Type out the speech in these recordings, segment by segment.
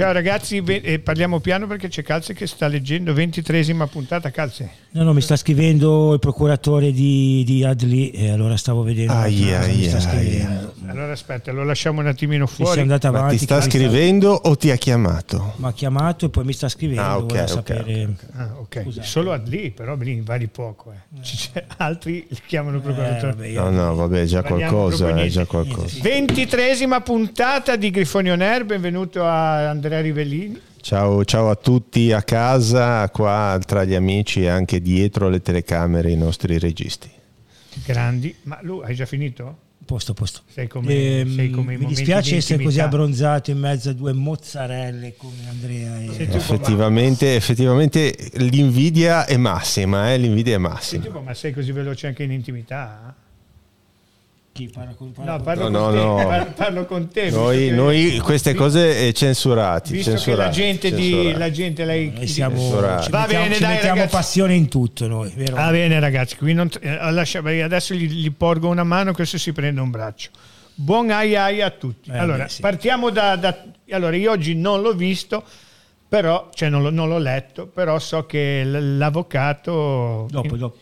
Ciao ragazzi, ve- eh, parliamo piano perché c'è Calze che sta leggendo, ventitresima puntata, Calze. No, no, mi sta scrivendo il procuratore di, di Adli e allora stavo vedendo. Aia, mi sta aia, scrivendo. Allora aspetta, lo lasciamo un attimino fuori. andati Ma avanti. ti sta scrivendo o ti ha chiamato? Mi ha chiamato e poi mi sta scrivendo. Ah, ok, voleva ok, sapere. Ah, ok. Scusate. Solo a lì, però lì vali poco. Eh. Ci c'è- altri li chiamano Eh, procuratore. vabbè, io- No, no, vabbè, è già qualcosa, proprio è già qualcosa. Ventitresima puntata di Grifoni On Air, benvenuto a Andrea Rivellini. Ciao, ciao a tutti a casa, qua tra gli amici e anche dietro le telecamere i nostri registi. Grandi, ma lui hai già finito? Posto, posto. Sei come, Ehm, sei come mi dispiace di essere così abbronzato in mezzo a due mozzarelle come Andrea. E... Effettivamente, effettivamente l'invidia è massima, eh, l'invidia è massima. Senti un po', ma sei così veloce anche in intimità? Chi parla con, parla No, con- parlo, No, con, no, te, parlo, parlo con te. Noi, che- noi queste cose eh, censurati. Visto che la censurati, gente, di, censurati. la gente lei, Noi siamo, Censurati. ci Va mettiamo, bene, ci dai, mettiamo ragazzi. passione in tutto noi, vero? Va bene ragazzi, qui non, eh, lascia- adesso gli, gli porgo una mano, questo si prende un braccio. Buon ai ai a tutti. Eh, allora, beh, sì. partiamo da, da- Allora, io oggi non l'ho visto, però, cioè non, l'ho- non l'ho letto, però so che l'avvocato... dopo, dopo.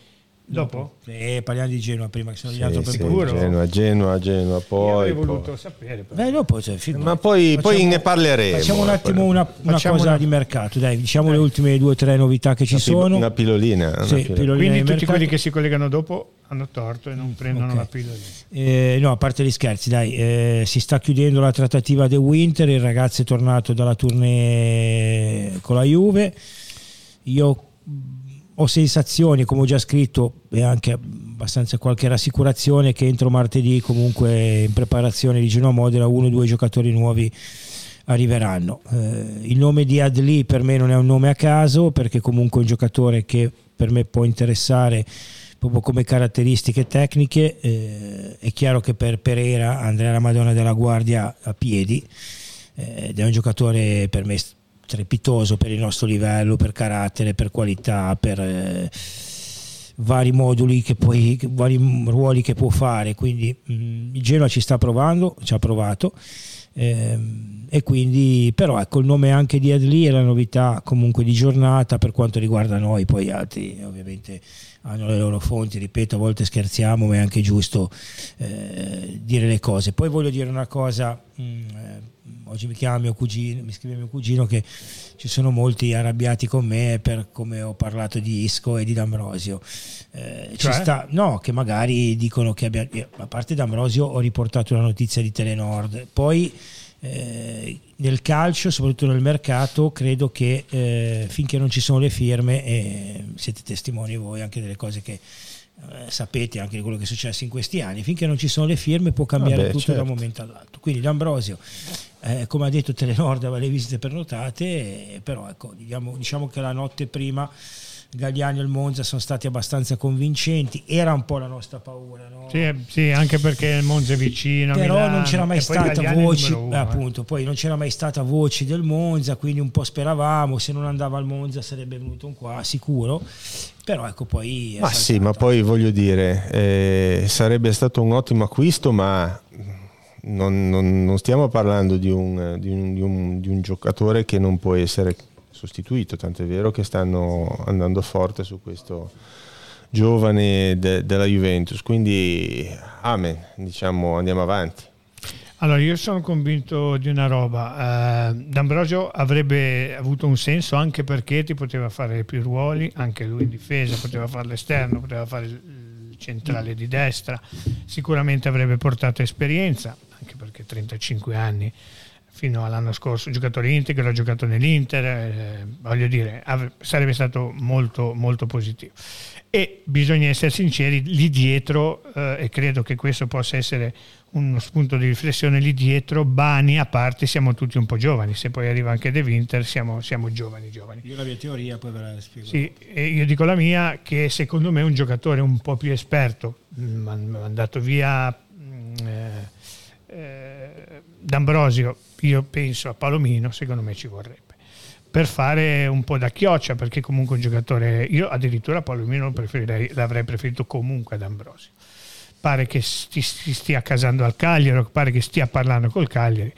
Dopo? Eh, parliamo di Genoa prima che sono Sì, arrivato per sì, sicuro? Genoa, Genoa, Genoa, Io poi, avrei poi. voluto sapere. però. Beh, dopo, cioè, figurati. Ma poi, poi Facciamo- ne parleremo. Facciamo un eh, attimo poi- una, una cosa una- di mercato, dai, diciamo le ultime due o tre novità che ci una, pil- sono. una pilolina. una Sì, pilolina. pilolina Quindi di tutti mercato. quelli che si collegano dopo hanno torto e non prendono ok. la pillola. Eh, no, a parte gli scherzi, dai, eh, si sta chiudendo la trattativa The Winter, il ragazzo è tornato dalla tournée con la Juve. Io ho sensazioni, come ho già scritto, e anche abbastanza qualche rassicurazione che entro martedì comunque in preparazione di Genoa Modena uno o due giocatori nuovi arriveranno. Eh, il nome di Adli per me non è un nome a caso perché comunque è un giocatore che per me può interessare proprio come caratteristiche tecniche. eh, è chiaro che per Pereira andrà la Madonna della Guardia a piedi eh, ed è un giocatore per me strepitoso per il nostro livello, per carattere, per qualità, per eh, vari moduli che poi, vari ruoli che può fare. Quindi mh, il Genoa ci sta provando, ci ha provato. ehm, e quindi però ecco il nome anche di Adli è la novità comunque di giornata per quanto riguarda noi poi altri ovviamente hanno le loro fonti ripeto a volte scherziamo ma è anche giusto eh, dire le cose poi voglio dire una cosa mh, eh, oggi mi chiama mio cugino mi scrive mio cugino che ci sono molti arrabbiati con me per come ho parlato di Isco e di D'Ambrosio Eh, ci Cioè? sta, no che magari dicono che abbia io, a parte D'Ambrosio ho riportato una notizia di Telenord poi eh, nel calcio, soprattutto nel mercato, credo che eh, finché non ci sono le firme, e siete testimoni voi anche delle cose che eh, sapete, anche di quello che è successo in questi anni, finché non ci sono le firme può cambiare Vabbè, tutto certo. da un momento all'altro. Quindi D'Ambrosio, eh, come ha detto Telenord, aveva le visite prenotate, eh, però ecco, diciamo, diciamo che la notte prima Gagliani e il Monza sono stati abbastanza convincenti, era un po' la nostra paura. No? Sì, sì, anche perché il Monza è vicino. però Milano, non c'era mai stata voce uno, eh, eh. appunto poi non c'era mai stata voce del Monza quindi un po' speravamo se non andava al Monza sarebbe venuto un qua sicuro però ecco poi Ma sì, ma poi voglio dire, eh, sarebbe stato un ottimo acquisto, ma non, non- non stiamo parlando di un, di un- di un- di un giocatore che non può essere sostituito, tant'è vero che stanno andando forte su questo giovane de- della Juventus, quindi amen, diciamo andiamo avanti. Allora, io sono convinto di una roba. eh, D'Ambrosio avrebbe avuto un senso anche perché ti poteva fare più ruoli, anche lui in difesa, poteva fare l'esterno, poteva fare il centrale di destra, sicuramente avrebbe portato esperienza, anche perché 35 anni fino all'anno scorso, giocatore integro, ha giocato nell'Inter, eh, voglio dire, av- sarebbe stato molto, molto positivo. E bisogna essere sinceri, lì dietro, eh, e credo che questo possa essere uno spunto di riflessione, lì dietro, Bani a parte, siamo tutti un po' giovani, se poi arriva anche De Winter siamo, siamo giovani, giovani. io la mia teoria poi ve la spiego Sì, e io dico la mia che secondo me è un giocatore un po' più esperto, Mm, mandato via mm, eh, eh, D'Ambrosio, io penso a Palomino, secondo me ci vorrebbe, per fare un po' da chioccia, perché comunque un giocatore, io addirittura Palomino l'avrei preferito comunque ad Ambrosio. Pare che si stia casando al Cagliari, pare che stia parlando col Cagliari,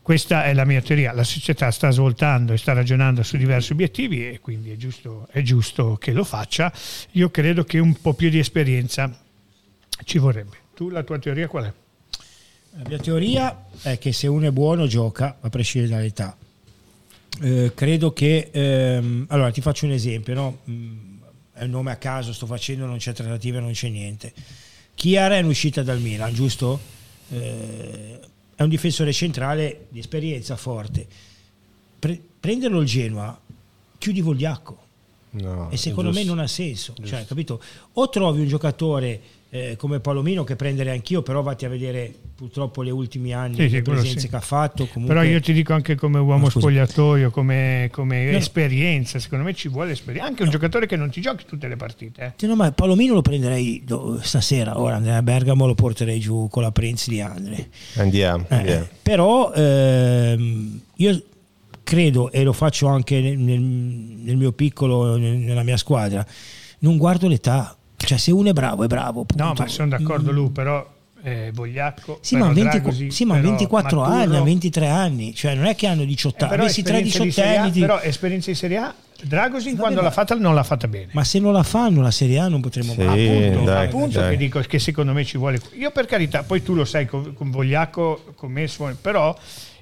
questa è la mia teoria. La società sta svoltando e sta ragionando su diversi obiettivi e quindi è giusto, è giusto che lo faccia. Io credo che un po' più di esperienza ci vorrebbe. Tu la tua teoria qual è? La mia teoria è che se uno è buono gioca a prescindere dall'età. Eh, credo che ehm, allora ti faccio un esempio, no? Mm, è un nome a caso, sto facendo, non c'è trattativa, non c'è niente. Chiara è un'uscita dal Milan, giusto? Eh, è un difensore centrale di esperienza forte. Pre- prenderlo il Genoa, chiudi Vogliacco. No, e secondo me non ha senso. Cioè, capito? O trovi un giocatore eh, come Palomino che prendere anch'io, però vatti a vedere purtroppo le ultimi anni Sì, sì, le presenze sì. che ha fatto. Comunque, Però io ti dico anche come uomo No, spogliatoio, come, come No. esperienza, secondo me ci vuole esperienza. Anche un giocatore che non ti giochi tutte le partite. eh. Sì, no, ma Palomino lo prenderei do- stasera, ora andrei a Bergamo lo porterei giù con la Prince di Andre. Andiamo, Eh, andiamo. però ehm, io credo, e lo faccio anche nel, nel- nel mio piccolo, nel- nella mia squadra, non guardo l'età. Cioè, se uno è bravo, è bravo. No, punto. ma sono d'accordo lui, però eh, Vogliacco... Sì, ma, però 20 Dragosi, sì, ma però 24 anni, Maturro- ha 23 anni, cioè non è che hanno 18 Eh, anni, però avessi tre esperienza di 18 Serie A- anni. ti- Però esperienza di Serie A, Dragosin Vabbè, quando l'ha fatta non l'ha fatta bene. Ma se non la fanno la Serie A non potremo Sì, appunto, dai, appunto dai. che dico che secondo me ci vuole io per carità poi tu lo sai con, con Vogliacco commesso però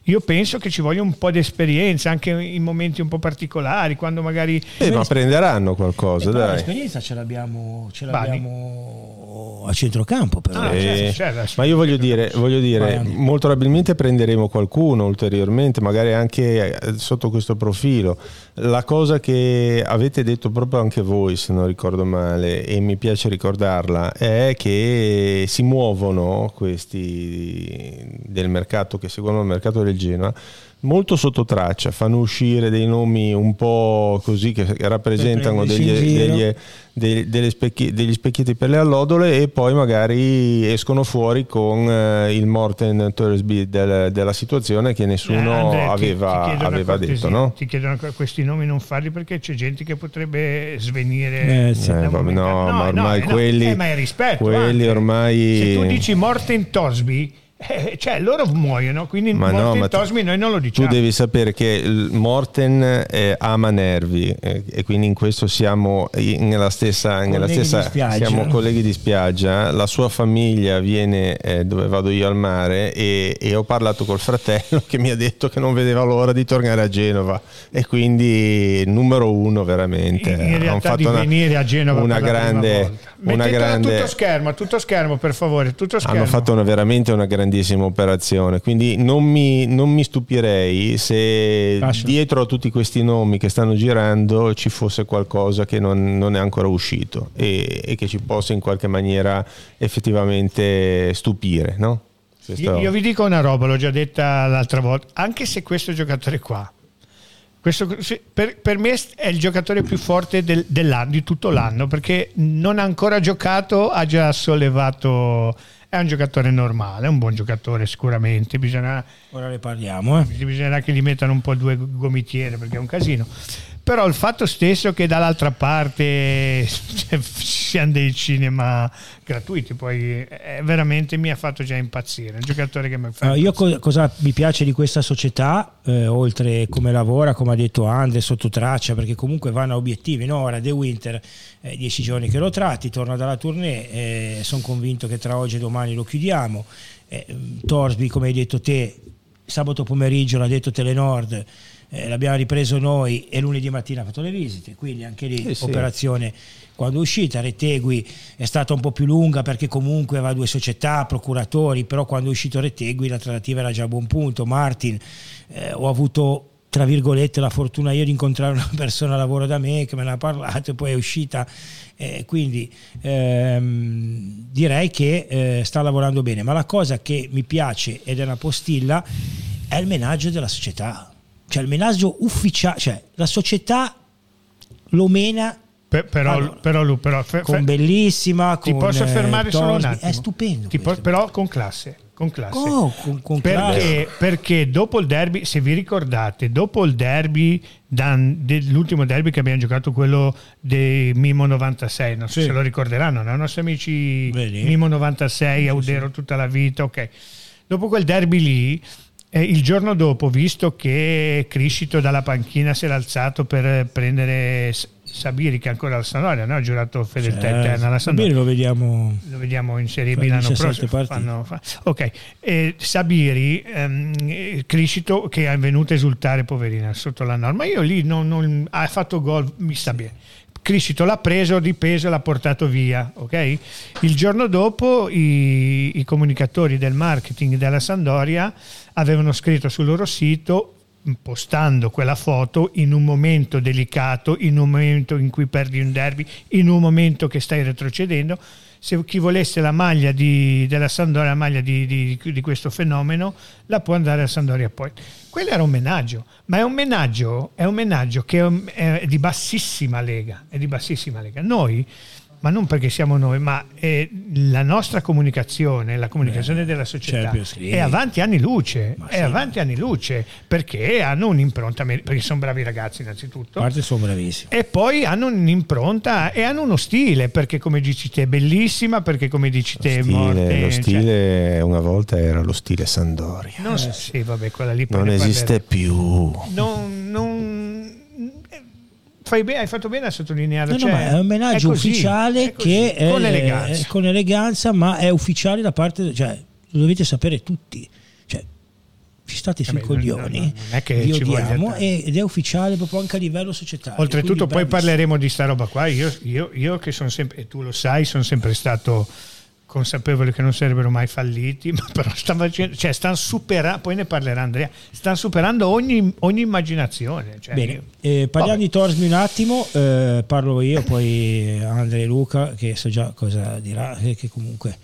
io penso che ci voglia un po' di esperienza anche in momenti un po' particolari quando magari Eh, ma prenderanno qualcosa, Eh, dai. l'esperienza ce l'abbiamo, ce Bani. l'abbiamo a centrocampo però. Ah, Eh, certo, certo. ma io voglio dire, voglio dire Andy. molto probabilmente prenderemo qualcuno ulteriormente, magari anche eh, sotto questo profilo. La cosa che avete detto proprio anche voi, se non ricordo male, e mi piace ricordarla, è che si muovono questi del mercato che seguono il mercato del Genoa molto sotto traccia, fanno uscire dei nomi un po' così che rappresentano degli, degli- delle specchi- degli specchietti per le allodole e poi magari escono fuori con eh, il Morten Thursby del- della situazione che nessuno Eh, Andrea, ti- ti aveva, aveva detto, no? Ti chiedono que- questi nomi non farli perché c'è gente che potrebbe svenire. Eh, sì. Eh, momento- no, ma ormai eh, no, quelli- eh, ma è rispetto. quelli anche. ormai- Se tu dici Morten Tosby, eh, cioè loro muoiono, quindi Ma no, ma tu- Tosby noi non lo diciamo. Tu devi sapere che Morten eh, ama Nervi eh, e quindi in questo siamo in- nella stessa, nella Colleghi stessa di spiaggia. siamo colleghi di spiaggia. La sua famiglia viene eh, dove vado io al mare e, e ho parlato col fratello che mi ha detto che non vedeva l'ora di tornare a Genova e quindi numero uno veramente. in, in realtà fatto di una, venire a Genova una grande, una grande tutto schermo, tutto schermo per favore, tutto schermo. hanno fatto una- veramente una grandissima operazione, quindi non mi, non mi stupirei se Lascia. dietro a tutti questi nomi che stanno girando ci fosse qualcosa che non, non è ancora uscito e, e che ci possa in qualche maniera effettivamente stupire. No? Questo- Io, vi dico una roba, l'ho già detta l'altra volta, anche se questo giocatore qua, questo, per, per me è il giocatore più forte del- dell'anno, di tutto l'anno, perché non ha ancora giocato, ha già sollevato, è un giocatore normale, è un buon giocatore sicuramente, bisogna, Ora ne parliamo. Eh. bisognerà che gli mettano un po' due gomitiere perché è un casino. Però il fatto stesso che dall'altra parte cioè, siano dei cinema gratuiti, poi è veramente mi ha fatto già impazzire. Un giocatore che mi fa. Allora, io co- cosa mi piace di questa società, eh, oltre come lavora, come ha detto Andre, sotto traccia, perché comunque vanno a obiettivi. No? Ora De Winter, eh, dieci giorni che lo tratti, torna dalla tournée, sono convinto che tra oggi e domani lo chiudiamo. Eh, Torsby, come hai detto te, sabato pomeriggio l'ha detto Telenord, eh, l'abbiamo ripreso noi e lunedì mattina ha fatto le visite, quindi anche lì Sì, sì. operazione quando è uscita. Rettegui è stata un po' più lunga perché comunque aveva due società, procuratori, però quando è uscito Rettegui la trattativa era già a buon punto. Martin, eh, ho avuto tra virgolette la fortuna io di incontrare una persona a lavoro da me che me ne ha parlato e poi è uscita eh, quindi ehm, direi che eh, sta lavorando bene ma la cosa che mi piace ed è una postilla è il menaggio della società cioè il menaggio ufficiale cioè la società lo mena Per- però, Allora, però, lui, però fe- con bellissima ti con, posso eh, fermare solo un attimo. è stupendo po- però con classe. Con classe. Oh, con, con classe. Perché, perché dopo il derby, se vi ricordate, dopo il derby, dell'ultimo derby che abbiamo giocato, quello dei Mimo 96, non so Sì. se lo ricorderanno, no? i nostri amici Vedi? Mimo 96, Audero tutta la vita, ok. Dopo quel derby lì, eh, il giorno dopo, visto che Criscito dalla panchina si era alzato per prendere Sabiri che ancora alla Sanoria no? ha giurato fedeltà certo. eterna alla Sanoria. Lo vediamo, lo vediamo in Serie B l'anno prossimo. fanno, fa, ok. Eh, Sabiri ehm, Criscito che è venuto a esultare poverina sotto la norma. Io lì non, non, ha fatto gol mi sta bene Criscito l'ha preso di peso e l'ha portato via. Okay? Il giorno dopo i, i comunicatori del marketing della Sandoria avevano scritto sul loro sito postando quella foto in un momento delicato, in un momento in cui perdi un derby, in un momento che stai retrocedendo. Se chi volesse la maglia di, della Sandoria, la maglia di, di, di, questo fenomeno, la può andare a Sandoria poi. Quello era un menaggio, ma è un menaggio, è un menaggio che è, è di bassissima lega, è di bassissima lega. Noi ma non perché siamo noi, ma eh, la nostra comunicazione, la comunicazione Beh, della società è avanti anni luce, ma è sì, avanti anni luce, perché hanno un'impronta, perché sono bravi ragazzi innanzitutto. A parte sono bravissimi. E poi hanno un'impronta e hanno uno stile, perché come dici te è bellissima, perché come dici te è morte. Lo stile cioè, una volta era lo stile Sandoria. Non, eh, sì, vabbè, quella lì non esiste più. Non, non bene, hai fatto bene a sottolinearlo. No, cioè, no, è un omenaggio è così, ufficiale è che è, con, eleganza. con eleganza, ma è ufficiale da parte, cioè, lo dovete sapere tutti. Cioè, ci state sui Vabbè, coglioni, no, no, non è che vi odiamo ed è ufficiale proprio anche a livello societario. Oltretutto poi parleremo di sta roba qua, io, io, io che sono sempre, e tu lo sai, sono sempre stato consapevoli che non sarebbero mai falliti, ma però stanno, facendo, cioè stanno superando, poi ne parlerà Andrea, stanno superando ogni, ogni immaginazione. Cioè Bene, eh, parliamo vabbè. di Torsby un attimo, eh, parlo io, poi Andrea e Luca, che so già cosa dirà, eh, che comunque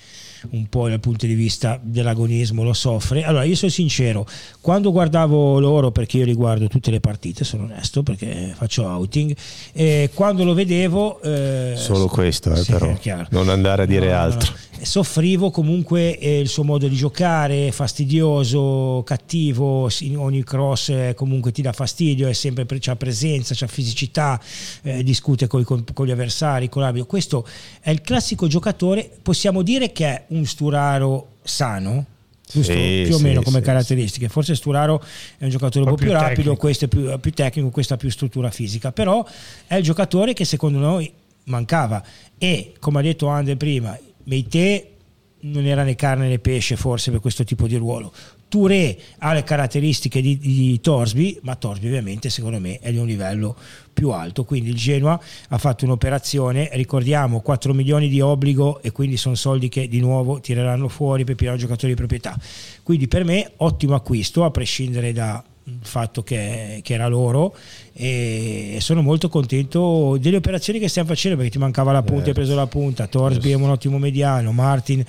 un po' dal punto di vista dell'agonismo lo soffre. Allora, io sono sincero, quando guardavo loro, perché io li guardo tutte le partite, sono onesto, perché faccio outing, e quando lo vedevo... Eh, Solo questo, eh, sì, però, non andare a dire no, altro. No, no. Soffrivo comunque eh, il suo modo di giocare, fastidioso, cattivo, ogni cross eh, comunque ti dà fastidio, è sempre c'ha presenza, c'ha fisicità, eh, discute con, con, con, gli avversari, con l'arbitro. Questo è il classico giocatore, possiamo dire che è un Sturaro sano, giusto? Sì, più o meno come sì, caratteristiche. Forse Sturaro è un giocatore un po' più, più rapido, questo è più, più, tecnico, questo ha più struttura fisica, però è il giocatore che secondo noi mancava e come ha detto Ande prima, Meite non era né carne né pesce forse per questo tipo di ruolo. Touré ha le caratteristiche di, di Torsby, ma Torsby ovviamente secondo me è di un livello più alto, quindi il Genoa ha fatto un'operazione, ricordiamo 4 milioni di obbligo e quindi sono soldi che di nuovo tireranno fuori per piano giocatori di proprietà. Quindi per me ottimo acquisto a prescindere dal fatto che, che era loro e sono molto contento delle operazioni che stiamo facendo perché ti mancava la punta, eh, hai preso la punta, Torsby è un ottimo mediano, Martin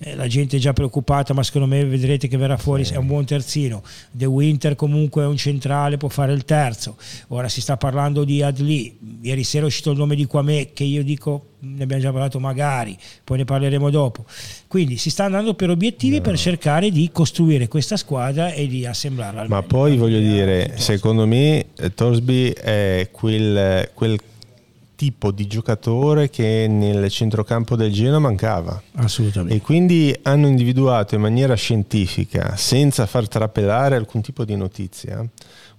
eh, la gente è già preoccupata ma secondo me vedrete che verrà fuori, sì. è un buon terzino, The Winter comunque è un centrale, può fare il terzo, ora si sta parlando di Adli, ieri sera è uscito il nome di Quame che io dico ne abbiamo già parlato magari, poi ne parleremo dopo. Quindi si sta andando per obiettivi no. per cercare di costruire questa squadra e di assemblarla. Ma poi voglio dire, secondo me Torsby Immobili è quel, quel tipo di giocatore che nel centrocampo del Genoa mancava. Assolutamente. E quindi hanno individuato in maniera scientifica, senza far trapelare alcun tipo di notizia,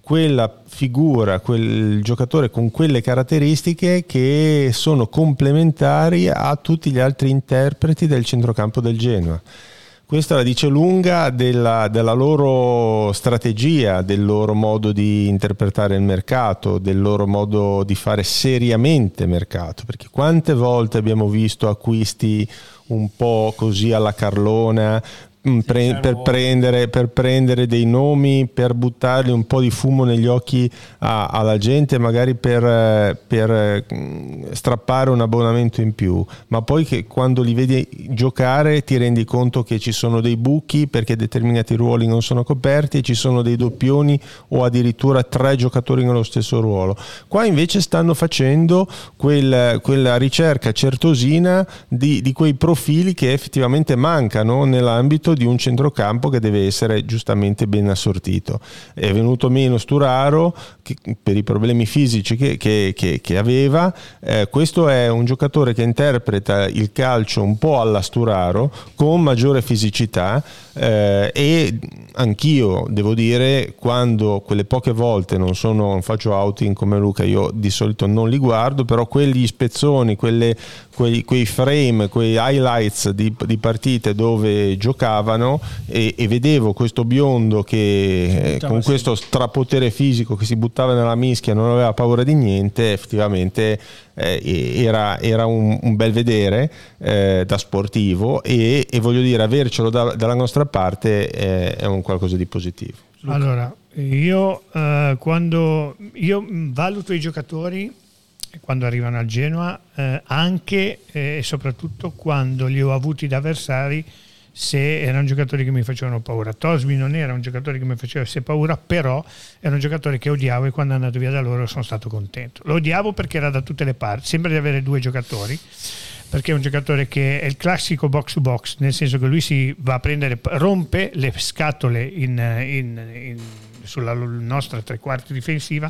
quella figura, quel giocatore con quelle caratteristiche che sono complementari a tutti gli altri interpreti del centrocampo del Genoa. Questa la dice lunga della, della, loro strategia, del loro modo di interpretare il mercato, del loro modo di fare seriamente mercato, perché quante volte abbiamo visto acquisti un po' così alla carlona pre- per, prendere, per, prendere, dei nomi, per buttargli un po' di fumo negli occhi a, alla gente, magari per, per, mm, strappare un abbonamento in più, ma poi che quando li vedi giocare ti rendi conto che ci sono dei buchi perché determinati ruoli non sono coperti e ci sono dei doppioni o addirittura tre giocatori nello stesso ruolo. Qua invece stanno facendo quel, quella ricerca certosina di, di quei profili che effettivamente mancano nell'ambito di un centrocampo che deve essere giustamente ben assortito. È venuto meno Sturaro che, per i problemi fisici che, che, che aveva, eh, questo è un giocatore che interpreta il calcio un po' alla Sturaro con maggiore fisicità eh, e anch'io devo dire quando quelle poche volte non, sono, non faccio outing come Luca io di solito non li guardo però quegli spezzoni quelle, quei, quei, frame quei highlights di, di partite dove giocavano e, e vedevo questo biondo che con questo strapotere fisico che si buttava nella mischia non aveva paura di niente effettivamente eh, era, era un, un, bel vedere eh, da sportivo e, e, voglio dire avercelo da, dalla nostra parte è, è un qualcosa di positivo. Luca. Allora, io eh, quando io valuto i giocatori quando arrivano al Genoa, eh, anche eh, e soprattutto quando li ho avuti da avversari se erano giocatori che mi facevano paura. Tosmi non era un giocatore che mi faceva paura, però era un giocatore che odiavo e quando è andato via da loro sono stato contento. Lo odiavo perché era da tutte le parti, sembra di avere due giocatori, perché è un giocatore che è il classico box to box, nel senso che lui si va a prendere, rompe le scatole in, in, in, sulla nostra tre quarti difensiva.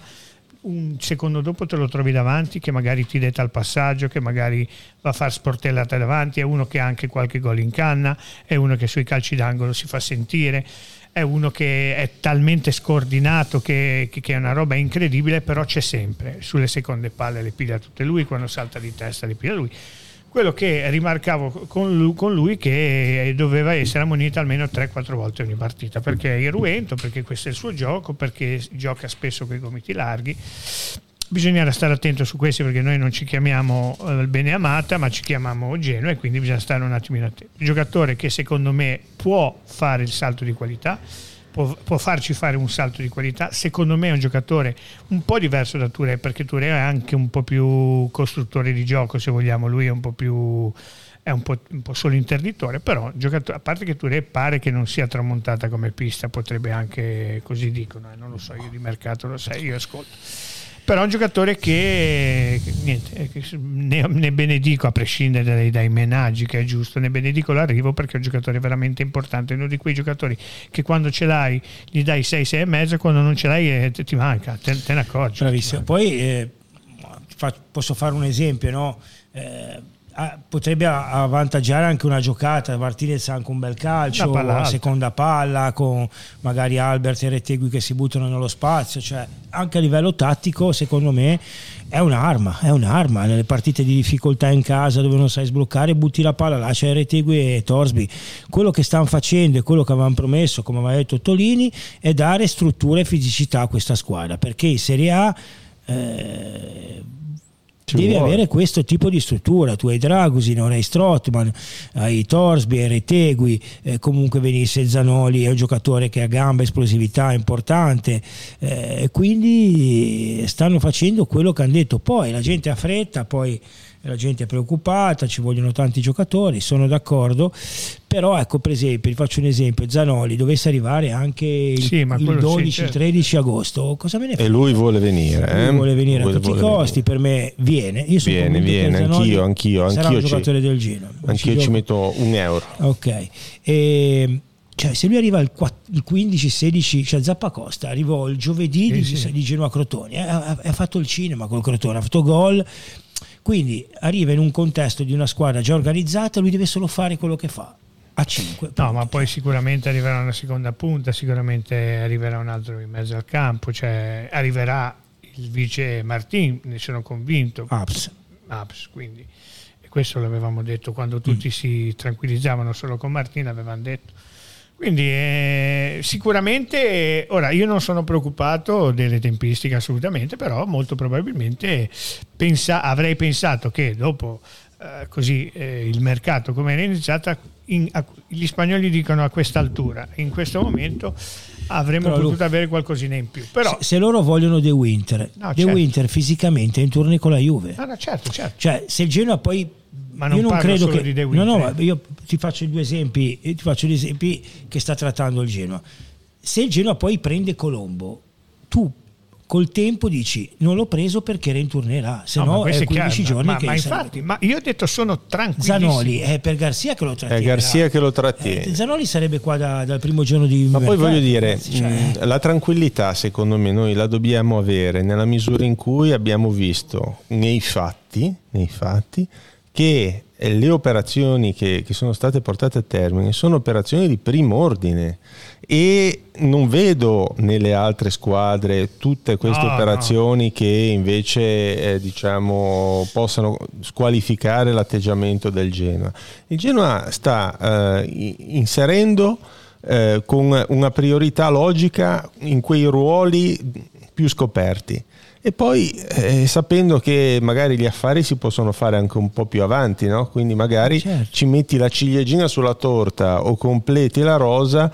Un secondo dopo te lo trovi davanti che magari ti detta il passaggio, che magari va a far sportellata davanti, è uno che ha anche qualche gol in canna, è uno che sui calci d'angolo si fa sentire, è uno che è talmente scordinato che, che, è una roba incredibile, però c'è sempre, sulle seconde palle le piglia tutte lui, quando salta di testa le piglia lui quello che rimarcavo con lui, con lui che doveva essere ammonito almeno 3-4 volte ogni partita perché è irruento, perché questo è il suo gioco, perché gioca spesso con i gomiti larghi bisogna stare attento su questi perché noi non ci chiamiamo eh, Bene Amata ma ci chiamiamo Genoa e quindi bisogna stare un attimino attenti. Un giocatore che secondo me può fare il salto di qualità, può, può, farci fare un salto di qualità. Secondo me è un giocatore un po' diverso da Touré, perché Touré è anche un po' più costruttore di gioco, se vogliamo, lui è un po' più è un po', un po solo interditore, però a parte che Touré pare che non sia tramontata come pista, potrebbe anche così dicono, eh, non lo so, io di mercato lo sai, io ascolto però è un giocatore che, niente, ne, ne, benedico a prescindere dai, dai menaggi che è giusto ne benedico l'arrivo perché è un giocatore veramente importante uno di quei giocatori che quando ce l'hai gli dai 6 6 e mezzo quando non ce l'hai eh, ti manca te, te ne accorgi bravissimo poi eh, posso fare un esempio no? Eh, potrebbe avvantaggiare anche una giocata Martinez ha anche un bel calcio a seconda palla con magari Albert e Rettegui che si buttano nello spazio cioè anche a livello tattico secondo me è un'arma è un'arma. Nelle partite di difficoltà in casa dove non sai sbloccare butti la palla lascia Rettegui e Torsby. Quello che stanno facendo e quello che avevano promesso come aveva detto Tolini è dare struttura e fisicità a questa squadra perché in Serie A eh, ci devi vuole. avere questo tipo di struttura. Tu hai Dragusin, hai Strottman, hai Torsby, hai Retegui, eh, comunque venisse Zanoli, è un giocatore che ha gamba, esplosività importante. Eh, quindi stanno facendo quello che hanno detto. Poi la gente ha fretta, poi la gente è preoccupata, ci vogliono tanti giocatori, sono d'accordo, però ecco per esempio, vi faccio un esempio, Zanoli dovesse arrivare anche il, sì, il 12-13 certo. agosto, cosa me ne fa? E lui vuole venire, eh? lui vuole venire vuole, a tutti i costi, venire. per me viene, io sono viene, viene, anch'io, anch'io, sarà anch'io un giocatore del Genoa. Anch'io ci metto un euro. Ok. E, cioè, se lui arriva il, 15-16, cioè Zappa Costa arrivò il giovedì sì, di, sì. di Genoa Crotoni, eh, ha, ha, fatto il cinema col Crotone, ha fatto gol, quindi arriva in un contesto di una squadra già organizzata, lui deve solo fare quello che fa. A 5. No, ma poi sicuramente arriverà una seconda punta, sicuramente arriverà un altro in mezzo al campo, cioè arriverà il vice Martin, ne sono convinto. Aps. Aps, quindi. E questo l'avevamo detto quando tutti mm. si tranquillizzavano solo con Martin, l'avevano detto quindi eh, sicuramente, ora io non sono preoccupato delle tempistiche assolutamente, però molto probabilmente pensa, avrei pensato che dopo eh, così eh, il mercato come era iniziato, in, a, gli spagnoli dicono a quest'altura, in questo momento avremmo però potuto lui, avere qualcosina in più. Però, se, se loro vogliono De Winter, no, De certo. Winter fisicamente è in turno con la Juve. No, no, certo, certo. Cioè, se il Genoa poi ma non, io non credo che no, no, io ti faccio due esempi, ti faccio due esempi che sta trattando il Genoa. Se il Genoa poi prende Colombo, tu col tempo dici non l'ho preso perché era in turnerà se no, no è 15 è giorni ma, che ma infatti ma io ho detto sono tranquillo Zanoli è per Garzia che lo trattiene è Garzia che lo trattiene. Eh, Zanoli sarebbe qua da, dal primo giorno di ma poi voglio dire cioè... mh, mm, la tranquillità secondo me noi la dobbiamo avere nella misura in cui abbiamo visto nei fatti nei fatti che le operazioni che, che, sono state portate a termine sono operazioni di primo ordine e non vedo nelle altre squadre tutte queste no, operazioni no. che invece eh, diciamo, possano squalificare l'atteggiamento del Genoa. Il Genoa sta eh, inserendo eh, con una priorità logica in quei ruoli più scoperti e poi eh, sapendo che magari gli affari si possono fare anche un po' più avanti, no? quindi magari certo. ci metti la ciliegina sulla torta o completi la rosa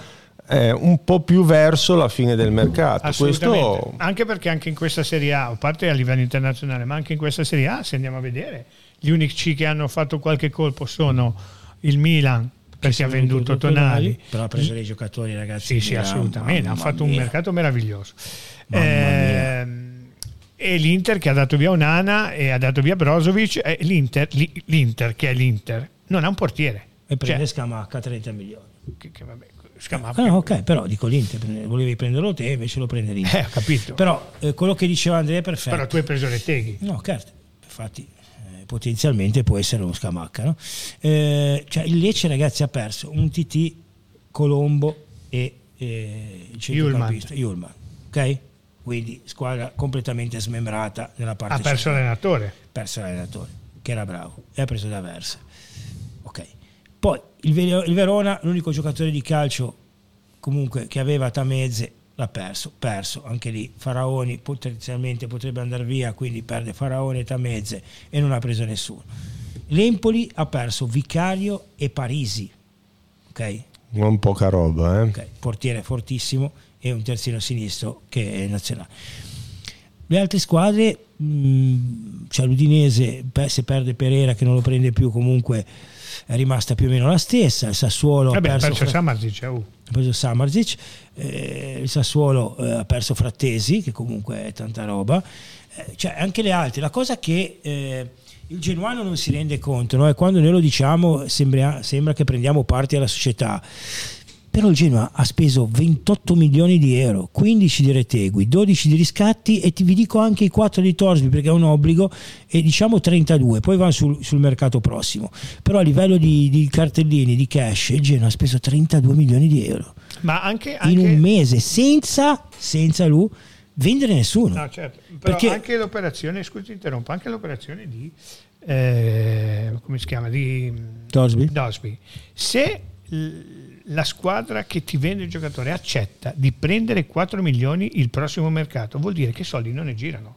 eh, un po' più verso la fine del mercato. Questo... Anche perché anche in questa Serie A, a parte a livello internazionale, ma anche in questa Serie A, se andiamo a vedere, gli unici che hanno fatto qualche colpo sono il Milan, perché ha venduto Tonali. Però ha preso dei giocatori, ragazzi. Sì, sì, assolutamente. Ha fatto mia. un mercato meraviglioso. Eh, e l'Inter che ha dato via Onana e ha dato via Brozovic. Eh, l'Inter, l'Inter, che è l'Inter, non ha un portiere. E prende cioè, Scamacca 30 milioni. Che, che vabbè, Scamacca. Ah, ok, però dico l'Inter, volevi prenderlo te, invece lo prende l'Inter. Eh, ho capito. Però eh, quello che diceva Andrea è perfetto. Però tu hai preso le teghi. No, certo. Infatti potenzialmente può essere uno scamacca. No? Eh, cioè il Lecce ragazzi ha perso un TT, Colombo e eh, il centrocampista Yulman. Ok? Quindi squadra completamente smembrata nella parte Ha perso l'allenatore. Perso l'allenatore, che era bravo, e ha preso da Versa. Poi il, il Verona, l'unico giocatore di calcio comunque che aveva Tamezze l'ha perso, perso anche lì. Faraoni potenzialmente potrebbe andare via, quindi perde Faraoni e Tamezze e non ha preso nessuno. L'Empoli ha perso Vicario e Parisi, ok? Non poca roba, eh? Okay. Portiere fortissimo e un terzino sinistro che è nazionale. Le altre squadre, mh, mm, cioè l'Udinese, se perde Pereira che non lo prende più comunque è rimasta più o meno la stessa. Il Sassuolo Vabbè, ha perso, perso Samarzic, uh. ha preso Samarzic. Eh, il Sassuolo eh, ha perso Frattesi, che comunque è tanta roba. Eh, cioè, anche le altre. La cosa che eh, il genuano non si rende conto no? è quando noi lo diciamo, sembra, sembra che prendiamo parte alla società però il Genoa ha speso 28 milioni di euro, 15 di retegui, 12 di riscatti e ti vi dico anche i 4 di Torsby perché è un obbligo e diciamo 32, poi vanno sul, sul mercato prossimo. Però a livello di, di, cartellini, di cash, il Genoa ha speso 32 milioni di euro. Ma anche, anche... in un mese senza, senza lui vendere nessuno. No, certo. Però perché... anche l'operazione, scusi interrompo, anche l'operazione di eh, come si chiama? Di Dosby. Dosby. Se la squadra che ti vende il giocatore accetta di prendere 4 milioni il prossimo mercato, vuol dire che i soldi non ne girano,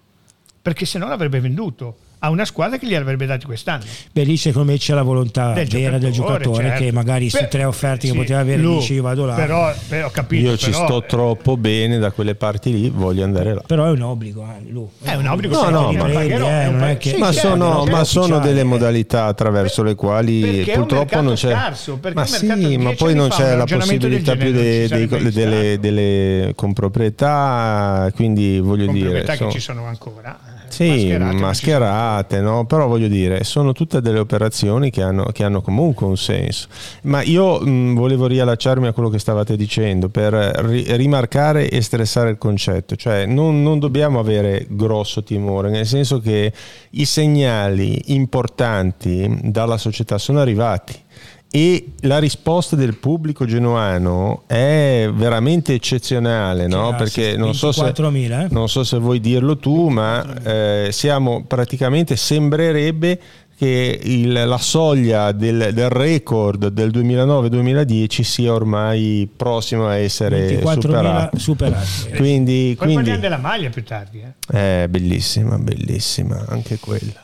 perché se no l'avrebbe venduto a una squadra che gli avrebbe dati quest'anno. Beh, lì secondo me c'è la volontà del vera del giocatore certo. che magari su tre offerte che poteva avere lui, dice io vado là. Però, però capito, io ci però, sto troppo bene da quelle parti lì, voglio andare là. Però è un obbligo, eh, lui. È un obbligo, no, no, ma, pagherò, eh, non è che... sì, ma certo, sono, ma sono delle modalità attraverso le quali purtroppo non c'è... Scarso, ma sì, ma poi non c'è la possibilità più delle comproprietà, quindi voglio dire... Comproprietà che ci sono ancora sì, mascherate, mascherate no? però voglio dire, sono tutte delle operazioni che hanno, che hanno comunque un senso. Ma io mh, volevo riallacciarmi a quello che stavate dicendo per ri- rimarcare e stressare il concetto, cioè non, non dobbiamo avere grosso timore, nel senso che i segnali importanti dalla società sono arrivati e la risposta del pubblico genuano è veramente eccezionale, no? perché non so, se, eh? non so, se, vuoi dirlo tu, ma eh, siamo praticamente, sembrerebbe che il, la soglia del, del, record del 2009-2010 sia ormai prossima a essere superata. superati. Quindi, Poi quindi, della maglia più tardi. Eh? È bellissima, bellissima, anche quella.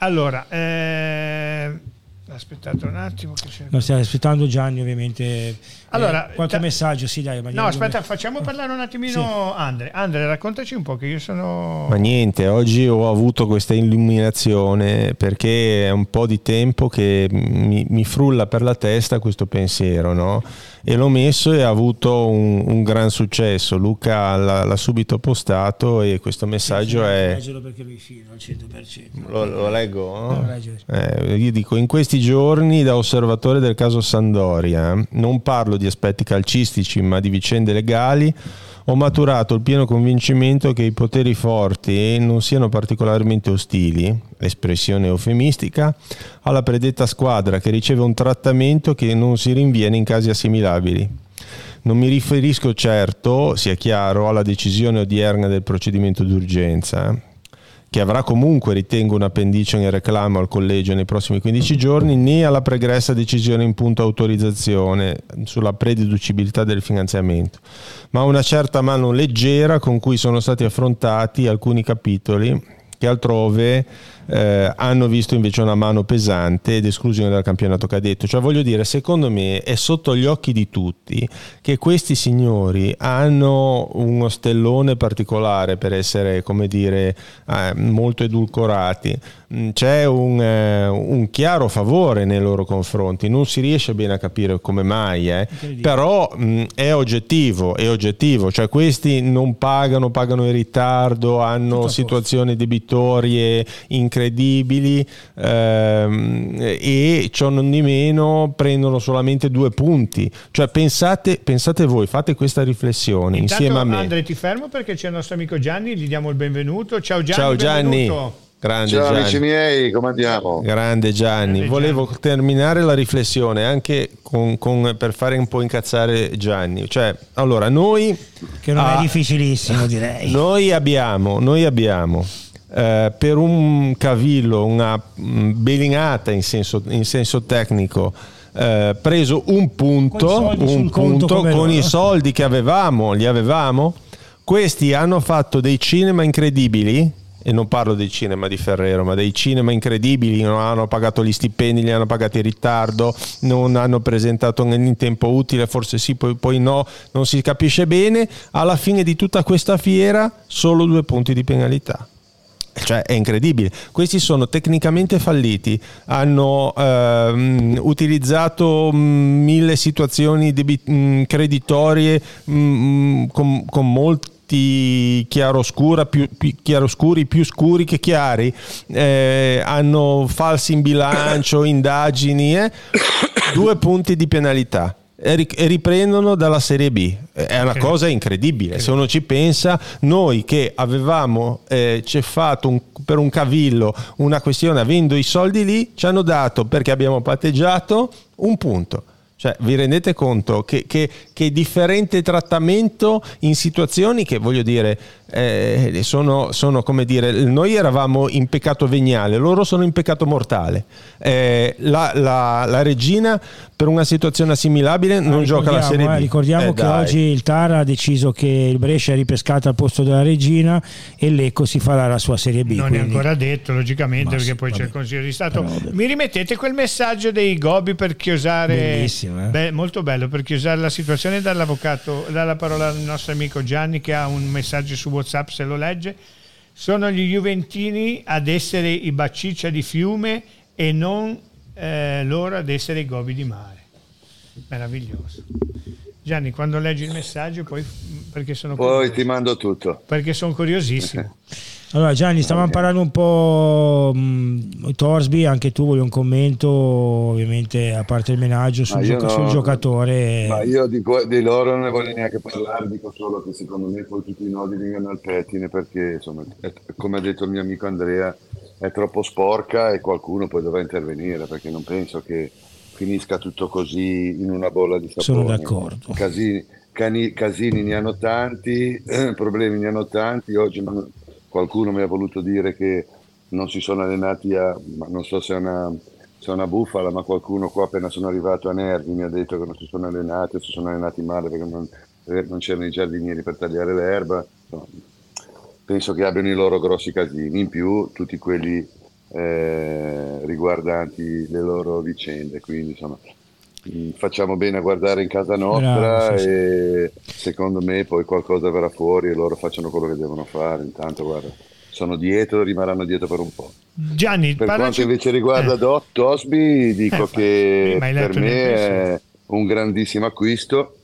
Allora, eh Aspettate un attimo. no, stiamo aspettando Gianni ovviamente. Eh, allora, eh, qualche ta- messaggio, sì dai. No, aspetta, facciamo parlare un attimino sì. Andre. Andre, raccontaci un po' che io sono... Ma niente, oggi ho avuto questa illuminazione perché è un po' di tempo che mi, mi frulla per la testa questo pensiero, no? E l'ho messo e ha avuto un, un gran successo. Luca l'ha, l'ha, subito postato e questo messaggio sì, è... Leggelo perché lui fino al 100%. Lo, lo leggo? No? Eh, io dico, in questi questi giorni da osservatore del caso Sandoria, non parlo di aspetti calcistici ma di vicende legali, ho maturato il pieno convincimento che i poteri forti non siano particolarmente ostili, espressione eufemistica, alla predetta squadra che riceve un trattamento che non si rinviene in casi assimilabili. Non mi riferisco certo, sia chiaro, alla decisione odierna del procedimento d'urgenza, che avrà comunque, ritengo, un appendice in reclamo al collegio nei prossimi 15 giorni, né alla pregressa decisione in punto autorizzazione sulla prededucibilità del finanziamento, ma una certa mano leggera con cui sono stati affrontati alcuni capitoli che altrove eh, hanno visto invece una mano pesante ed esclusione dal campionato cadetto. Cioè voglio dire, secondo me è sotto gli occhi di tutti che questi signori hanno uno stellone particolare per essere, come dire, eh, molto edulcorati. Mm, c'è un, eh, un, chiaro favore nei loro confronti, non si riesce bene a capire come mai, eh. però mh, mm, è oggettivo, è oggettivo, cioè questi non pagano, pagano in ritardo, hanno situazioni debitorie incredibili ehm, e ciò non di meno prendono solamente due punti, cioè pensate, pensate voi, fate questa riflessione Intanto, insieme a me. Andre ti fermo perché c'è il nostro amico Gianni, gli diamo il benvenuto. Ciao Gianni. Ciao Gianni. Benvenuto. Grande Ciao Gianni. amici miei, come andiamo? Grande Gianni, Grande volevo Gianni. terminare la riflessione anche con, con, per fare un po' incazzare Gianni. Cioè, allora, noi... Che non ah, è difficilissimo direi. Noi abbiamo, noi abbiamo eh, per un cavillo, una mm, belinata in senso, in senso tecnico, eh, preso un punto, un punto con i soldi che avevamo, li avevamo. Questi hanno fatto dei cinema incredibili e non parlo dei cinema di Ferrero, ma dei cinema incredibili, non hanno pagato gli stipendi, li hanno pagati in ritardo, non hanno presentato in tempo utile, forse sì, poi, poi no, non si capisce bene. Alla fine di tutta questa fiera solo due punti di penalità cioè è incredibile. Questi sono tecnicamente falliti, hanno ehm, utilizzato mm, mille situazioni debit- mm, creditorie mh, mm, con, con molti chiaroscura, più, più, chiaroscuri più scuri che chiari, eh, hanno falsi in bilancio, indagini, eh? due punti di penalità e riprendono dalla Serie B. È una cosa incredibile. Se uno ci pensa, noi che avevamo eh, cefato un, per un cavillo una questione avendo i soldi lì, ci hanno dato perché abbiamo patteggiato un punto. Cioè, vi rendete conto che, che, che differente trattamento in situazioni che, voglio dire, eh, sono, sono, come dire, noi eravamo in peccato veniale, loro sono in peccato mortale. Eh, la, la, la, regina per una situazione assimilabile non ah, gioca la Serie B. Eh, ricordiamo eh, che dai. oggi il TAR ha deciso che il Brescia è ripescato al posto della regina e l'Eco si farà la sua Serie B. Non quindi... è ancora detto, logicamente, Ma perché poi vabbè. c'è il Consiglio di Stato. Però... Mi rimettete quel messaggio dei Gobi per chiosare... Bellissimo, eh? Beh, molto bello, per chiosare la situazione dall'avvocato, dalla parola al nostro amico Gianni che ha un messaggio su WhatsApp se lo legge. Sono gli Juventini ad essere i Baciccia di fiume e non eh, loro ad essere i Gobi di mare meraviglioso. Gianni, quando leggi il messaggio, poi perché sono poi ti mando tutto perché sono curiosissimo. Allora Gianni, stavamo parlando un po' mh, Torsby, anche tu vuoi un commento, ovviamente a parte il menaggio sul, gioca- no, sul giocatore. Ma io di, di, loro non ne voglio neanche parlare, dico solo che secondo me poi tutti i nodi vengono al pettine perché insomma, è, come ha detto il mio amico Andrea, è troppo sporca e qualcuno poi dovrà intervenire perché non penso che finisca tutto così in una bolla di sapone. Sono d'accordo. Casini, cani, casini ne hanno tanti, problemi ne hanno tanti. Oggi qualcuno mi ha voluto dire che non si sono allenati a, non so se è una, se è una bufala, ma qualcuno qua appena sono arrivato a Nervi mi ha detto che non si sono allenati, si sono allenati male perché non, non c'erano i giardinieri per tagliare l'erba. No, penso che abbiano i loro grossi casini. In più, tutti quelli eh, riguardanti le loro vicende. Quindi insomma mm, facciamo bene a guardare in casa nostra Bravo, sì, e sì. secondo me poi qualcosa verrà fuori e loro facciano quello che devono fare. Intanto guarda, sono dietro, rimarranno dietro per un po'. Gianni, per quanto invece riguarda eh. Dot Tosby, dico eh, che per me è un grandissimo acquisto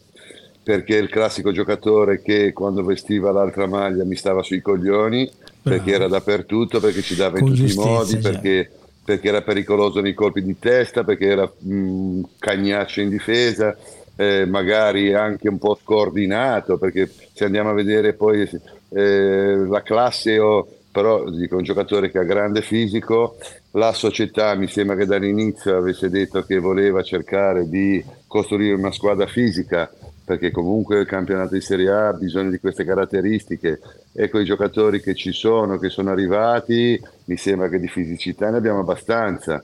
perché è il classico giocatore che quando vestiva l'altra maglia mi stava sui coglioni perché era dappertutto, perché ci dava in tutti i modi, perché perché era pericoloso nei colpi di testa, perché era mh, cagnaccio in difesa, eh, magari anche un po' scordinato, perché se andiamo a vedere poi eh, la classe, o, però dico un giocatore che ha grande fisico, la società mi sembra che dall'inizio avesse detto che voleva cercare di costruire una squadra fisica perché comunque il campionato di Serie A ha bisogno di queste caratteristiche e con i giocatori che ci sono, che sono arrivati, mi sembra che di fisicità ne abbiamo abbastanza.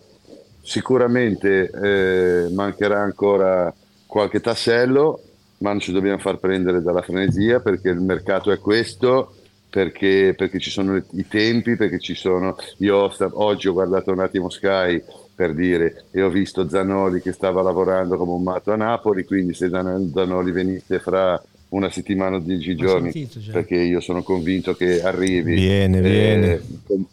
Sicuramente eh, mancherà ancora qualche tassello, ma non ci dobbiamo far prendere dalla frenesia perché il mercato è questo, perché, perché ci sono i tempi, perché ci sono... Io oggi ho guardato un attimo Sky per dire, e ho visto Zanoli che stava lavorando come un matto a Napoli, quindi se Zanoli venisse fra una settimana o dieci giorni, sentito, perché io sono convinto che arrivi. Viene, eh, viene.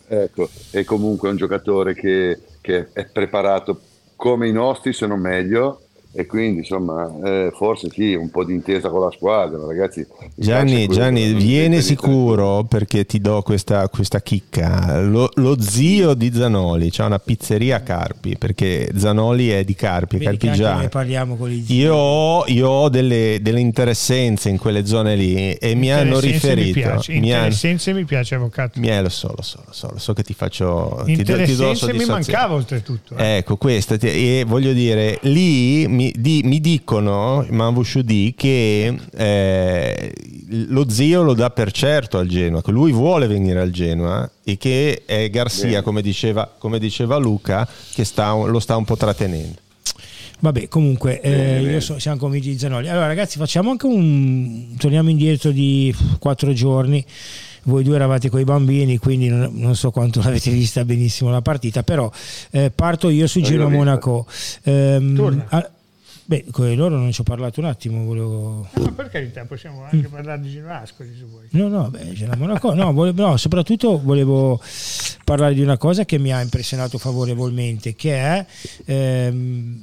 Ecco, è comunque un giocatore che, che è preparato come i nostri, se non meglio, e quindi insomma eh, forse sì un po' di intesa con la squadra ragazzi Gianni, Gianni viene sicuro perché ti do questa, questa chicca. Lo, lo, zio di Zanoli c'ha una pizzeria a Carpi perché Zanoli è di Carpi Vedi Carpigiano parliamo con gli io ho, io ho delle, delle, interessenze in quelle zone lì e mi hanno riferito mi piace, mi interessenze mi piace avvocato. Mi è, lo so lo so lo so, lo so che ti faccio ti, do, ti do mi mancava oltretutto eh. ecco questa e voglio dire lì mi, di, mi dicono, Mambo Shudi, che eh, lo zio lo dà per certo al Genoa, che lui vuole venire al Genoa e che è Garcia, come diceva, come diceva, Luca, che sta, lo sta un po' trattenendo. Vabbè, comunque, eh, io so, siamo convinti di Zanoli. Allora, ragazzi, facciamo anche un. torniamo indietro di quattro giorni. Voi due eravate con i bambini, quindi non, non so quanto l'avete vista benissimo la partita, però eh, parto io su Genoa Monaco. Eh, Beh, con loro non ci ho parlato un attimo, volevo... No, per carità, possiamo anche parlare di Ginascoli se vuoi. No, no, beh, c'è la Monaco. No, volevo, no, soprattutto volevo parlare di una cosa che mi ha impressionato favorevolmente, che è ehm,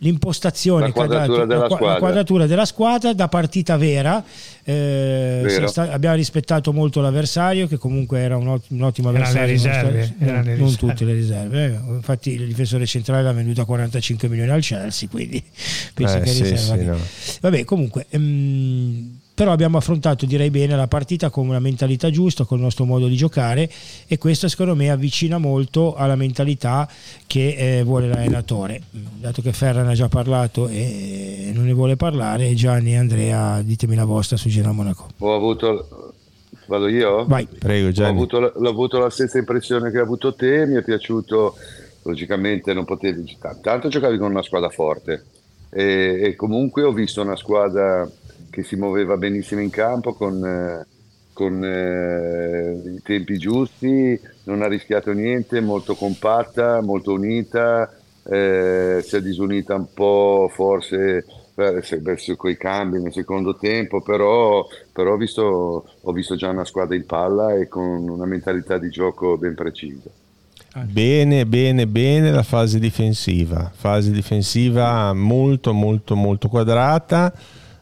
l'impostazione, la quadratura, della, la, la quadratura della squadra da partita vera. Eh, sta, abbiamo rispettato molto l'avversario, che comunque era un, un ottimo avversario. Riserve, non, non riserve. tutte le riserve. Eh. Infatti, il difensore centrale l'ha venduto a 45 milioni al Chelsea. Quindi penso eh, che sì, riserva. sì, no. Vabbè, comunque. Ehm, però abbiamo affrontato direi bene la partita con una mentalità giusta, con il nostro modo di giocare e questo secondo me avvicina molto alla mentalità che eh, vuole l'allenatore. Dato che Ferran ha già parlato e non ne vuole parlare, Gianni e Andrea ditemi la vostra su Genoa Monaco. Ho avuto Vado io? Vai. Prego, Gianni. Ho avuto, l'ho avuto la stessa impressione che ha avuto te, mi è piaciuto, logicamente non potevi, tanto giocavi con una squadra forte e, e comunque ho visto una squadra che si muoveva benissimo in campo con, eh, con eh, i tempi giusti, non ha rischiato niente, molto compatta, molto unita, eh, si è disunita un po' forse verso quei cambi nel secondo tempo, però, però ho, visto, ho visto già una squadra in palla e con una mentalità di gioco ben precisa. Bene, bene, bene la fase difensiva, fase difensiva molto, molto, molto quadrata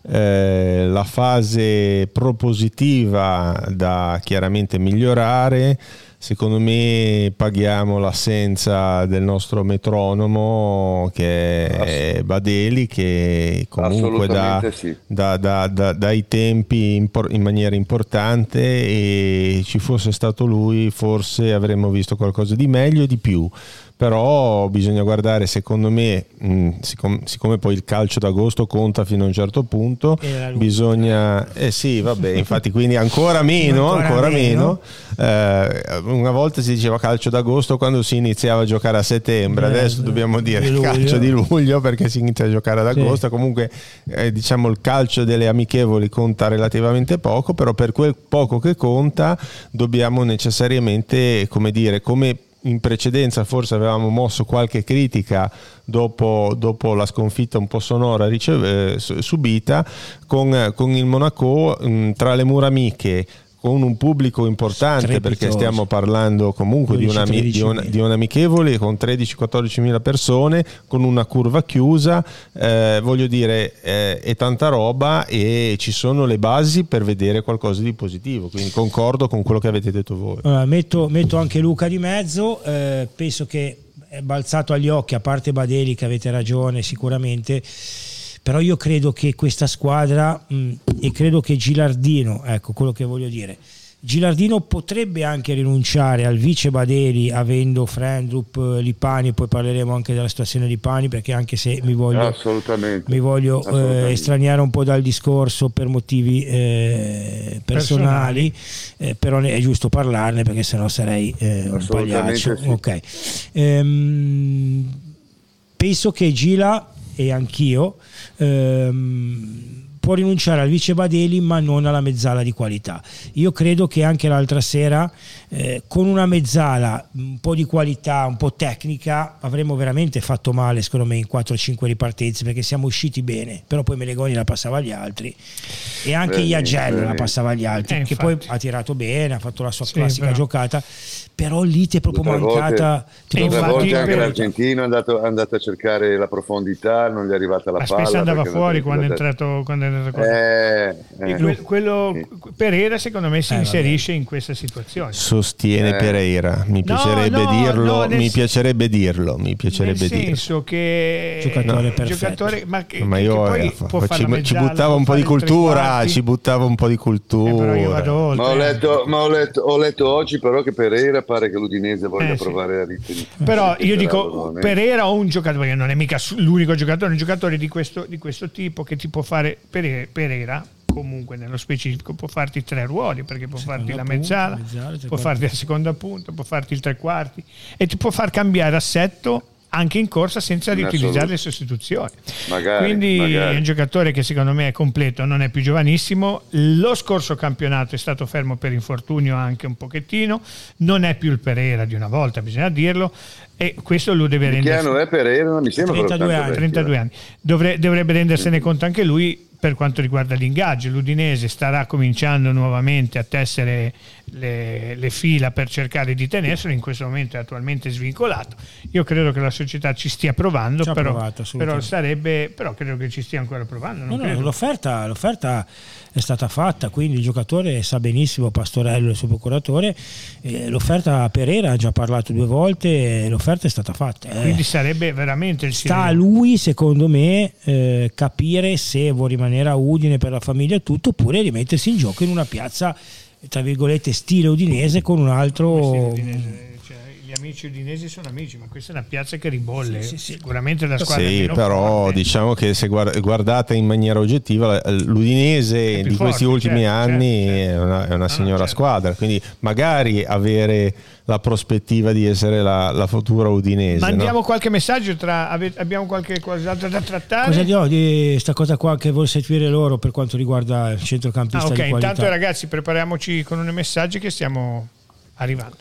eh, la fase propositiva da chiaramente migliorare. Secondo me paghiamo l'assenza del nostro metronomo che è Badeli che comunque dà, sì. dà, dà, dà, i tempi in, in maniera importante e ci fosse stato lui forse avremmo visto qualcosa di meglio e di più però bisogna guardare secondo me mh, siccome, siccome, poi il calcio d'agosto conta fino a un certo punto bisogna eh sì vabbè infatti quindi ancora meno ancora, ancora meno, meno. Eh, una volta si diceva calcio d'agosto quando si iniziava a giocare a settembre. Eh, adesso dobbiamo dire di calcio di luglio perché si inizia a giocare ad agosto. Sì. comunque eh, diciamo il calcio delle amichevoli conta relativamente poco però per quel poco che conta dobbiamo necessariamente come dire come in precedenza forse avevamo mosso qualche critica dopo, dopo la sconfitta un po' sonora riceve, eh, subita con, con, il Monaco mh, tra le mura amiche con un pubblico importante Strepitoso. perché stiamo parlando comunque di, 12, una, di, un, 13.000. di un amichevole con 13-14 mila persone, con una curva chiusa, eh, voglio dire, eh, è tanta roba e ci sono le basi per vedere qualcosa di positivo, quindi concordo con quello che avete detto voi. Allora, metto, metto anche Luca di mezzo, eh, penso che è balzato agli occhi, a parte Badeli che avete ragione sicuramente, però io credo che questa squadra mh, e credo che Gilardino, ecco quello che voglio dire, Gilardino potrebbe anche rinunciare al vice Badeli avendo Frendrup, Lipani, poi parleremo anche della situazione di Lipani perché anche se mi voglio Assolutamente. mi voglio eh, Assolutamente. estraniare un po' dal discorso per motivi eh, personali, eh, però è giusto parlarne perché sennò sarei eh, un pagliaccio. sì. Ok. Ehm, penso che Gila e anch'io ehm, può rinunciare al vice Badeli ma non alla mezzala di qualità. Io credo che anche l'altra sera eh, con una mezzala un po' di qualità, un po' tecnica, avremmo veramente fatto male secondo me in 4-5 ripartenze perché siamo usciti bene, però poi Melegoni la passava agli altri e anche Iagello la passava agli altri, Eh, che poi infatti. ha tirato bene, ha fatto la sua Sì, classica però- giocata, però lì ti è proprio Tutte mancata... ti è E Altre proprio infatti- volte anche per- l'argentino è andato, è andato a cercare la profondità, non gli è arrivata la Ma palla. spesso andava fuori quando è entrato, quando è. Eh, E eh. que- quello, Sì. Pereira secondo me si Eh, vabbè. inserisce in questa situazione. Sostiene Eh. Pereira, mi No, piacerebbe no, dirlo, no, nel mi piacerebbe dirlo, mi Nel piacerebbe dirlo. senso che Giocatore eh, perfetto. giocatore, ma che, Ma che io poi eh, ci, ci buttava un po' di cultura, ci buttava un po' di Eh, però io cultura. Ma ho letto, ma ho letto- ho letto oggi però che Pereira pare che l'Udinese voglia Eh, sì. provare a ritenere. Però io dico Pereira o un giocatore, perché non è mica l'unico giocatore, un giocatore di questo, di questo tipo che ti può fare Pere- Pereira, comunque nello specifico può farti tre ruoli, perché può Seconda farti la punta, mezzala, tre può quarti. farti la seconda punta, può farti il tre quarti e ti può far cambiare assetto anche in corsa senza riutilizzare le sostituzioni. Magari, Quindi magari. è un giocatore che secondo me è completo, non è più giovanissimo. Lo scorso campionato è stato fermo per infortunio anche un pochettino, non è più il Pereira di una volta, bisogna dirlo, e questo lo deve Di che rendersi anno è Pereira? Mi sembra 32 però tanto anni, vecchio, 32 eh. anni. Dovre- dovrebbe rendersene conto anche lui per quanto riguarda l'ingaggio. L'Udinese starà cominciando nuovamente a tessere le, le fila per cercare di tenerselo, in questo momento è attualmente svincolato. Io credo che la società ci stia provando, Ci però, provato, però, sarebbe, però credo che ci stia ancora provando. No, no, l'offerta, l'offerta è stata fatta, quindi il giocatore sa benissimo, Pastorello, il suo procuratore, eh, l'offerta a Pereira ha già parlato due volte, e l'offerta è stata fatta. eh. Quindi sarebbe veramente il Sta a lui, secondo me, eh, capire se vuole rimanere a Udine per la famiglia e tutto, oppure rimettersi in gioco in una piazza, tra virgolette, stile udinese con un altro... Gli amici udinesi sono amici, ma questa è una piazza che ribolle. Sì, sì, sì. Sicuramente la squadra Sì, meno però forte. diciamo che se guard- guardate in maniera oggettiva, l'Udinese di questi forte, ultimi certo, anni certo, certo. è una, è una No, no, signora certo. squadra, quindi magari avere la prospettiva di essere la, la futura Udinese. Mandiamo no? qualche messaggio tra ave- abbiamo qualche cos'altro da trattare? Cosa dirò di sta cosa qua che vuol seguire loro per quanto riguarda il Ah, centrocampista ok, di qualità? intanto ragazzi prepariamoci con un messaggio che stiamo arrivando.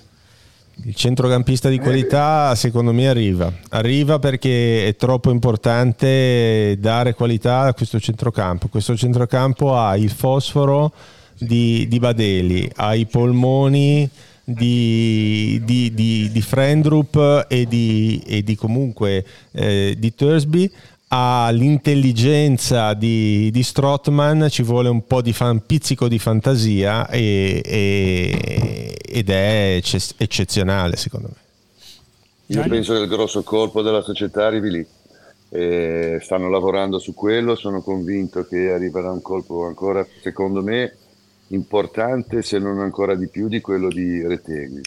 Il centrocampista di qualità secondo me arriva, arriva perché è troppo importante dare qualità a questo centrocampo. Questo centrocampo ha il fosforo di, di Badeli, ha i polmoni di, di, di, di Frendrup e di, e di comunque eh, di Thursby ha l'intelligenza di, di Strotman, ci vuole un po' di fan, pizzico di fantasia e- e- ed è ecce- eccezionale secondo me. Io penso che il grosso colpo della società arrivi lì. E stanno lavorando su quello, sono convinto che arriverà un colpo ancora, secondo me, importante, se non ancora di più, di quello di Retegui.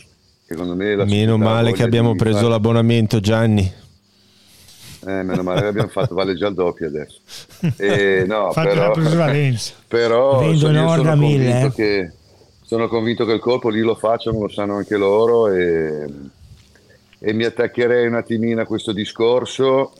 Secondo me la Meno male che abbiamo preso fare- l'abbonamento Gianni. Eh, meno male che abbiamo fatto, vale già il doppio adesso. E, no, Fate però, plusvalenza. però sono mille, convinto, eh. che, sono convinto che il colpo lì lo facciano, lo sanno anche loro e, e mi attaccherei un attimino a questo discorso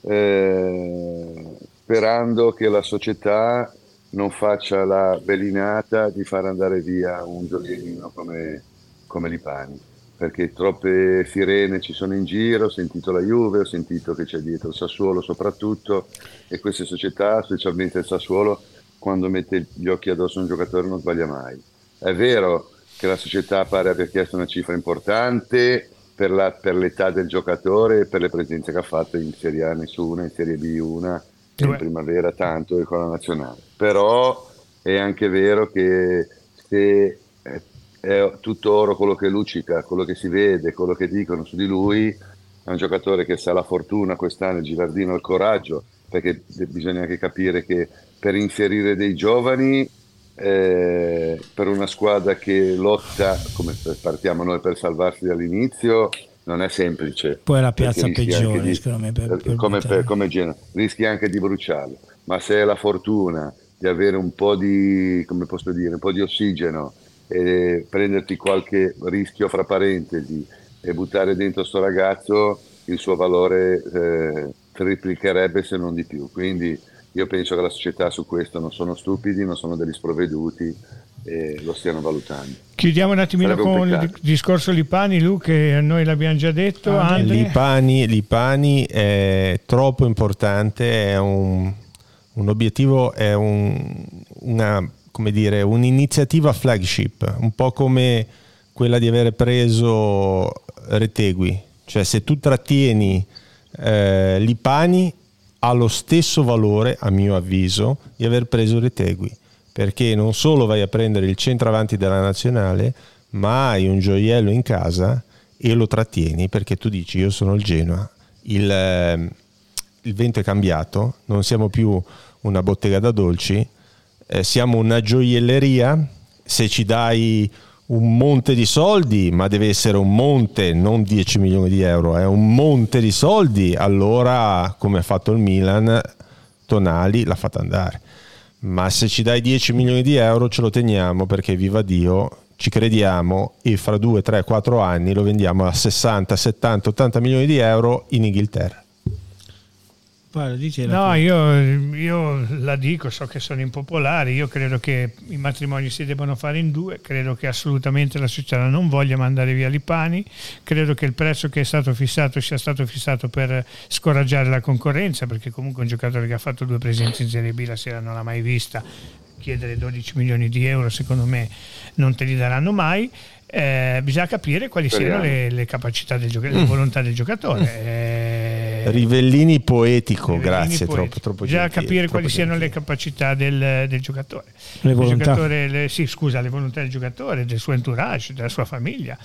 eh, sperando che la società non faccia la belinata di far andare via un gioiellino come, come Lipani perché troppe sirene ci sono in giro, ho sentito la Juve, ho sentito che c'è dietro il Sassuolo soprattutto e queste società, specialmente il Sassuolo, quando mette gli occhi addosso a un giocatore non sbaglia mai. è vero che la società pare aver chiesto una cifra importante per, la, per l'età del giocatore e per le presenze che ha fatto in Serie A nessuna, in Serie B una, in primavera tanto e con la nazionale. Però è anche vero che se è, è tutto oro quello che luccica, quello che si vede, quello che dicono su di lui, è un giocatore che sa la fortuna quest'anno, il Gilardino ha il coraggio, perché bisogna anche capire che per inserire dei giovani eh, per una squadra che lotta, come partiamo noi per salvarsi dall'inizio, non è semplice. Poi è la piazza peggiore, di, secondo me, per, per come, per, come Genoa. rischi anche di bruciarlo. Ma se hai la fortuna di avere un po' di, come posso dire, un po' di ossigeno e prenderti qualche rischio fra parentesi e buttare dentro sto ragazzo, il suo valore eh, triplicherebbe se non di più. Quindi io penso che la società su questo non sono stupidi, non sono degli sprovveduti e lo stiano valutando. Chiudiamo un attimino Sarebbe con un il discorso Lipani, Lu, che noi l'abbiamo già detto. Ah, Lipani, Lipani, è troppo importante, è un, un obiettivo, è un, una, come dire, un'iniziativa flagship, un po' come quella di aver preso Retegui. Cioè se tu trattieni eh, Lipani ha lo stesso valore, a mio avviso, di aver preso Retegui, perché non solo vai a prendere il centravanti della nazionale, ma hai un gioiello in casa e lo trattieni perché tu dici io sono il Genoa, il, eh, il vento è cambiato, non siamo più una bottega da dolci, eh, siamo una gioielleria, se ci dai un monte di soldi, ma deve essere un monte, non 10 milioni di euro, è eh, un monte di soldi, allora come ha fatto il Milan, Tonali l'ha fatta andare. Ma se ci dai 10 milioni di euro ce lo teniamo perché viva Dio, ci crediamo e fra 2, 3, 4 anni lo vendiamo a 60, 70, 80 milioni di euro in Inghilterra. No, io, io, la dico, so che sono impopolari, io credo che i matrimoni si debbano fare in due, credo che assolutamente la società non voglia mandare via i pani, credo che il prezzo che è stato fissato sia stato fissato per scoraggiare la concorrenza, perché comunque un giocatore che ha fatto due presenze in Serie B la sera non l'ha mai vista, chiedere 12 milioni di euro secondo me non te li daranno mai. Eh, bisogna capire quali siano le, le, capacità del giocatore, mm. le volontà del giocatore. Mm. Eh, Rivellini poetico, Rivellini grazie, poetico. troppo, troppo Bisogna gentile, capire troppo quali gentile. siano le capacità del, del giocatore. Le volontà. Le, sì, scusa, le volontà del giocatore, del suo entourage, della sua famiglia.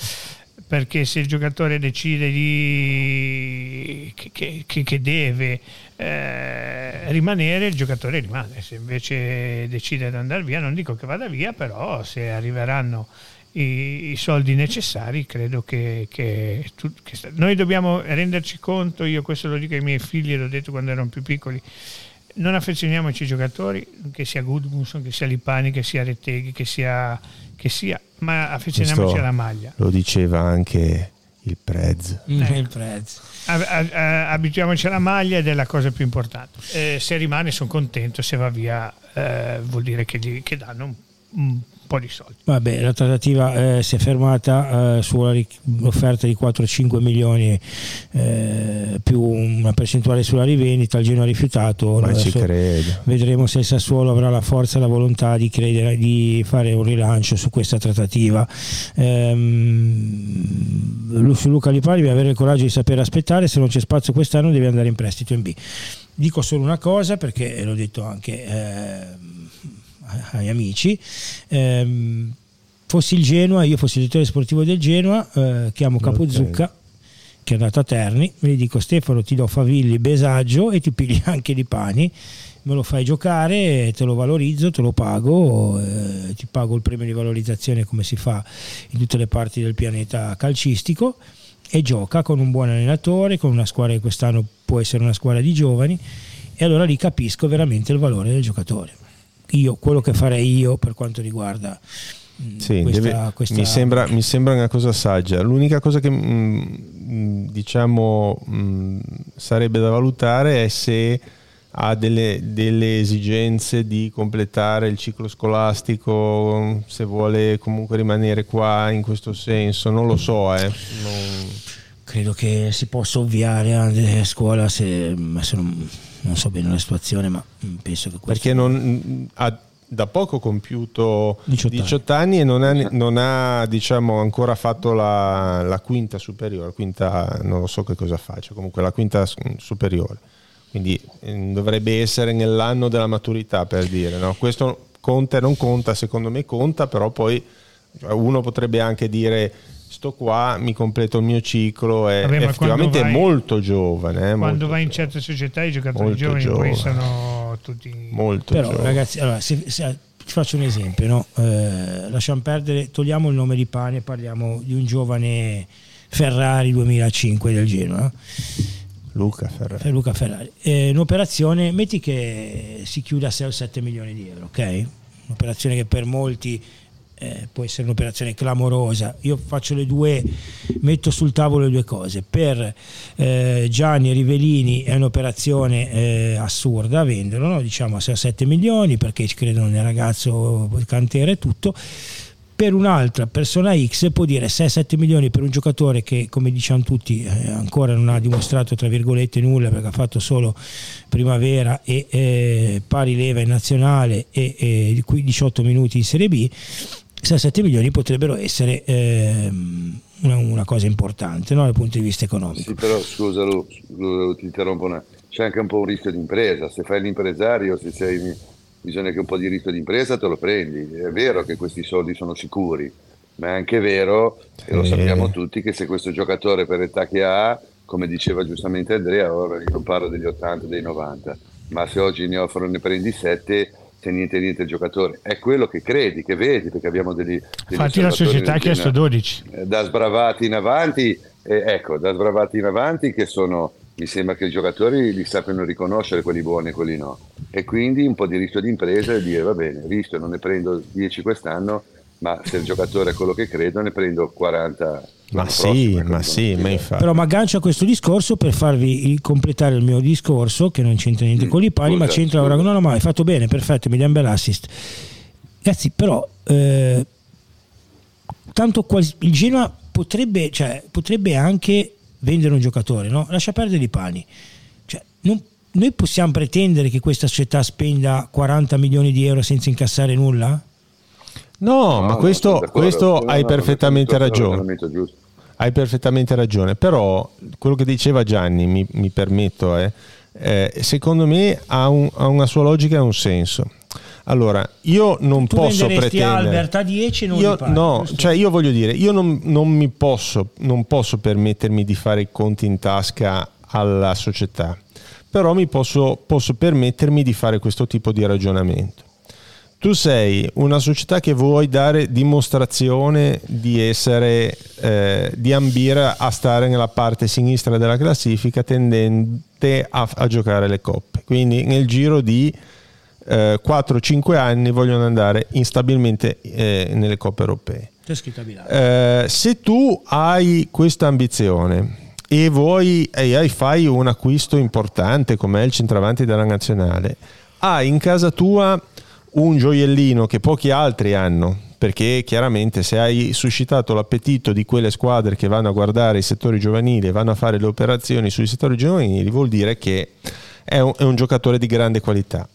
Perché se il giocatore decide di, che, che, che deve eh, rimanere, il giocatore rimane. Se invece decide di andare via, non dico che vada via, però se arriveranno i, i soldi necessari, credo che, che, che, noi dobbiamo renderci conto, io questo lo dico ai miei figli, l'ho detto quando erano più piccoli, non affezioniamoci ai giocatori, che sia Gudmundsson, che sia Lipani, che sia Retteghi, che sia, che sia ma affezioniamoci questo alla maglia. Lo diceva anche il Prez. Eh. Il Prez. abituiamoci alla maglia ed è la cosa più importante. Eh, se rimane sono contento, se va via eh, vuol dire che, gli, che danno un, un po' di soldi. Vabbè, la trattativa eh, si è fermata eh, sull'offerta di 4-5 milioni eh, più una percentuale sulla rivendita, il Genoa ha rifiutato. Ma ci credo. Vedremo se il Sassuolo avrà la forza e la volontà di, credere, di fare un rilancio su questa trattativa. Ehm, su Luca Lipari deve avere il coraggio di sapere aspettare, se non c'è spazio quest'anno deve andare in prestito in B. Dico solo una cosa perché l'ho detto anche agli amici. Ehm, fossi il Genoa, io fossi il direttore sportivo del Genoa, eh, chiamo Capozucca. Okay che è andato a Terni, gli dico Stefano ti do Favilli, Besaggio e ti pigli anche di pani, me lo fai giocare, te lo valorizzo, te lo pago, eh, ti pago il premio di valorizzazione come si fa in tutte le parti del pianeta calcistico e gioca con un buon allenatore, con una squadra che quest'anno può essere una squadra di giovani e allora lì capisco veramente il valore del giocatore io, quello che farei io per quanto riguarda mm, sì, questa, deve, questa... Mi, sembra, mi, sembra, una cosa saggia. L'unica cosa che mh, mm, diciamo mh, sarebbe da valutare è se ha delle, delle, esigenze di completare il ciclo scolastico, se vuole comunque rimanere qua in questo senso, non lo so. Eh. Non... Credo che si possa ovviare a scuola se, se non non so bene la situazione, ma penso che questo... Perché non, a, da poco compiuto 18, 18 anni. e non ha, non ha diciamo, ancora fatto la, la, quinta superiore, la quinta non lo so che cosa faccia, comunque la quinta superiore. Quindi eh, dovrebbe essere nell'anno della maturità per dire, no? questo conta e non conta, secondo me conta, però poi uno potrebbe anche dire sto qua, mi completo il mio ciclo, è Vabbè, effettivamente vai, molto giovane. Eh, quando molto vai in certe società i giocatori giovani giovane. poi sono tutti... Molto Però giovane. ragazzi, allora, se, se, ti faccio un esempio, no? eh, lasciamo perdere, togliamo il nome di Pane, parliamo di un giovane Ferrari 2005 del Genoa. Luca Ferrari. Eh, Luca Ferrari. Eh, un'operazione, metti che si chiuda a 6 o 7 milioni di euro, ok? Un'operazione che per molti eh, può essere un'operazione clamorosa. Io faccio le due, metto sul tavolo le due cose. Per eh, Gianni Rivellini è un'operazione eh, assurda venderlo, no? diciamo a 6-7 milioni perché ci credono nel ragazzo, il cantiere e tutto per un'altra persona X può dire 6-7 milioni per un giocatore che come diciamo tutti eh, ancora non ha dimostrato tra virgolette nulla perché ha fatto solo primavera e eh, pari leva in nazionale e, e 18 minuti in Serie B 6-7 milioni potrebbero essere ehm, una, una, cosa importante no, dal punto di vista economico. Sì, però scusa, Lu, Lu, ti interrompo una. C'è anche un po' un rischio di impresa. Se fai l'impresario, se sei, bisogna che un po' di rischio di impresa te lo prendi. È vero che questi soldi sono sicuri, ma è anche vero, e lo sappiamo tutti, che se questo giocatore per l'età che ha, come diceva giustamente Andrea, ora non parlo degli 80, dei 90, ma se oggi ne offrono ne prendi 7 c'è niente niente il giocatore, è quello che credi, che vedi, perché abbiamo degli... degli Infatti la società ha chiesto 12. Eh, da sbravati in avanti, eh, ecco, da sbravati in avanti che sono, mi sembra che i giocatori li sappiano riconoscere quelli buoni e quelli no. E quindi un po' di rischio di impresa e dire va bene, rischio, non ne prendo 10 quest'anno, ma se il giocatore è quello che credo ne prendo 40 ma sì, ma sì, ma infatti. Però mi aggancio a questo discorso per farvi completare il mio discorso, che non c'entra niente mm, con i pali, ma c'entra ora. No, no, ma hai fatto bene, perfetto, mi dai un bel assist. Ragazzi, però, eh, tanto qual- il Genoa potrebbe, cioè, potrebbe anche vendere un giocatore, no? Lascia perdere i pani. Cioè, non, noi possiamo pretendere che questa società spenda 40 milioni di euro senza incassare nulla? No, no ma questo, questo hai perfettamente ragione. Hai perfettamente ragione, però quello che diceva Gianni, mi, mi permetto, eh, eh, secondo me ha, un, ha, una sua logica e un senso. Allora, io non tu posso pretendere... Albert a 10 non io, pari, No, cioè io voglio dire, io non, non, mi posso, non posso permettermi di fare i conti in tasca alla società, però mi posso, posso permettermi di fare questo tipo di ragionamento tu sei una società che vuoi dare dimostrazione di essere, eh, di ambire a stare nella parte sinistra della classifica tendente a, a giocare le coppe. Quindi nel giro di eh, 4-5 anni vogliono andare instabilmente eh, nelle coppe europee. Eh, se tu hai questa ambizione e vuoi e fai un acquisto importante come è il centravanti della nazionale, hai in casa tua un gioiellino che pochi altri hanno, perché chiaramente se hai suscitato l'appetito di quelle squadre che vanno a guardare i settori giovanili e vanno a fare le operazioni sui settori giovanili, vuol dire che è un, è un, giocatore di grande qualità.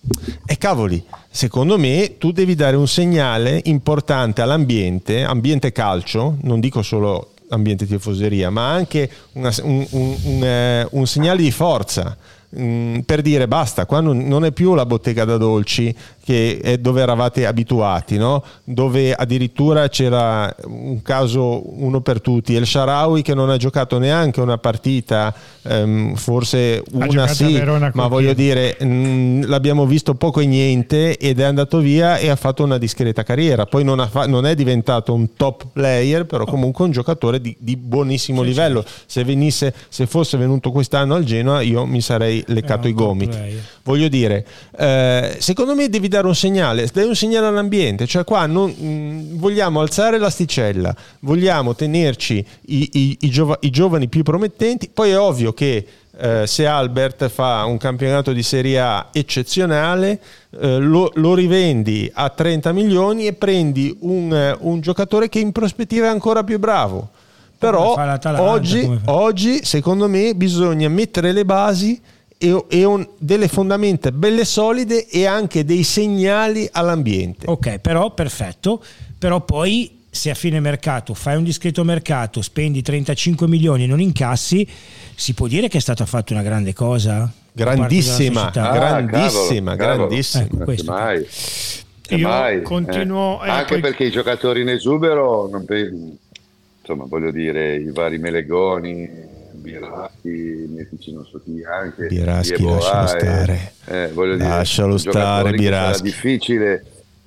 E cavoli, secondo me tu devi dare un segnale importante all'ambiente, ambiente calcio, non dico solo ambiente tifoseria, ma anche una, un, un, eh, un segnale di forza Mm, per dire basta, qua non, è più la bottega da dolci che è dove eravate abituati, no? dove addirittura c'era un caso uno per tutti, El Sharawi che non ha giocato neanche una partita, ehm, forse una sì, ma voglio dire, mh, mm, l'abbiamo visto poco e niente ed è andato via e ha fatto una discreta carriera, poi non, fa- non è diventato un top player, però comunque un giocatore di, di buonissimo sì, livello, sì. Se, venisse, se fosse venuto quest'anno al Genoa io mi sarei leccato i gomiti. Voglio dire, eh, secondo me devi dare un segnale, dai un segnale all'ambiente, cioè qua non, mh, mm, vogliamo alzare l'asticella, vogliamo tenerci i, i, i, giova, i giovani più promettenti, poi è ovvio che eh, se Albert fa un campionato di Serie A eccezionale, eh, lo, lo, rivendi a 30 milioni e prendi un, un, giocatore che in prospettiva è ancora più bravo. Però oggi, oggi, secondo me, bisogna mettere le basi e, e un- delle fondamenta belle solide e anche dei segnali all'ambiente. Ok, però perfetto, però poi se a fine mercato fai un discreto mercato, spendi 35 milioni e non incassi, si può dire che è stata fatta una grande cosa? Grandissima? Ah, grandissima, cavolo, cavolo. grandissima. Ecco, questo. mai. Io mai, continuo- eh. eh, anche poi- perché i giocatori in esubero non pe- insomma voglio dire i vari Melegoni Biraschi Metici non so chi anche Biraschi, Yeboah, lascialo eh, stare. eh, voglio dire, Lascialo giocatori stare, Biraschi. sarà difficile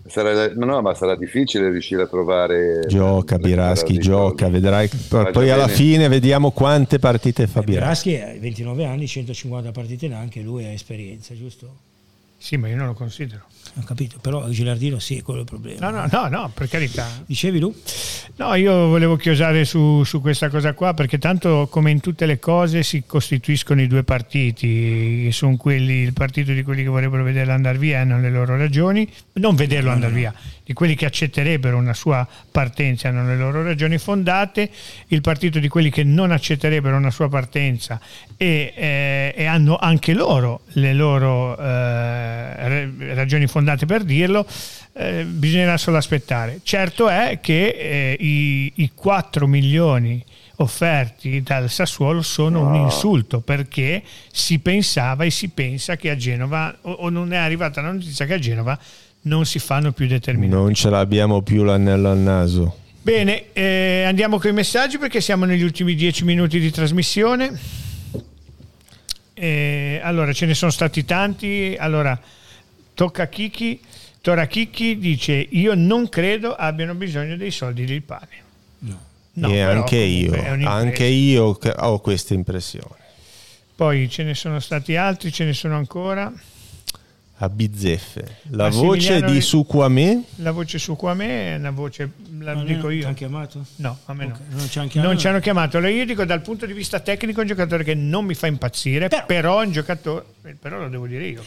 sarà, ma no ma sarà difficile riuscire a trovare Gioca a Biraschi, gioca, soldi. vedrai. Già Poi alla bene. fine vediamo quante partite fa Biraschi. Biraschi ha 29 anni, 150 partite neanche, lui ha esperienza, giusto? Sì, ma io non lo considero. Ho capito, però Gilardino sì, è quello il problema. No, no, no, no, per carità. Dicevi tu? No, io volevo chiosare su, su questa cosa qua perché tanto come in tutte le cose si costituiscono i due partiti, sono quelli, il partito di quelli che vorrebbero vederlo andare via e hanno le loro ragioni, non vederlo andare via, di quelli che accetterebbero una sua partenza e hanno le loro ragioni fondate, il partito di quelli che non accetterebbero una sua partenza e, eh, e hanno anche loro le loro eh, ra- ragioni fondate per dirlo, eh, bisognerà solo aspettare. Certo è che eh, i, i 4 milioni offerti dal Sassuolo sono un insulto perché si pensava e si pensa che a Genova o, o non è arrivata la notizia che a Genova non si fanno più determinati. Non ce l'abbiamo più l'anello al naso. Bene, eh, andiamo con i messaggi perché siamo negli ultimi dieci minuti di trasmissione. Eh, allora, ce ne sono stati tanti. Allora, tocca a Kiki. Tora Kiki dice: Io non credo abbiano bisogno dei soldi del pane. No, e però anche io, anche io ho questa impressione. Poi ce ne sono stati altri, ce ne sono ancora. A bizzeffe. La voce di Suquame La voce su qua a me è una voce, la Ma dico non io. ti hanno chiamato? No, a me no. Ok, non ci hanno chiamato? Non ci hanno chiamato. Allora io dico dal punto di vista tecnico è un giocatore che non mi fa impazzire, Però- però, è un giocatore, però lo devo dire io,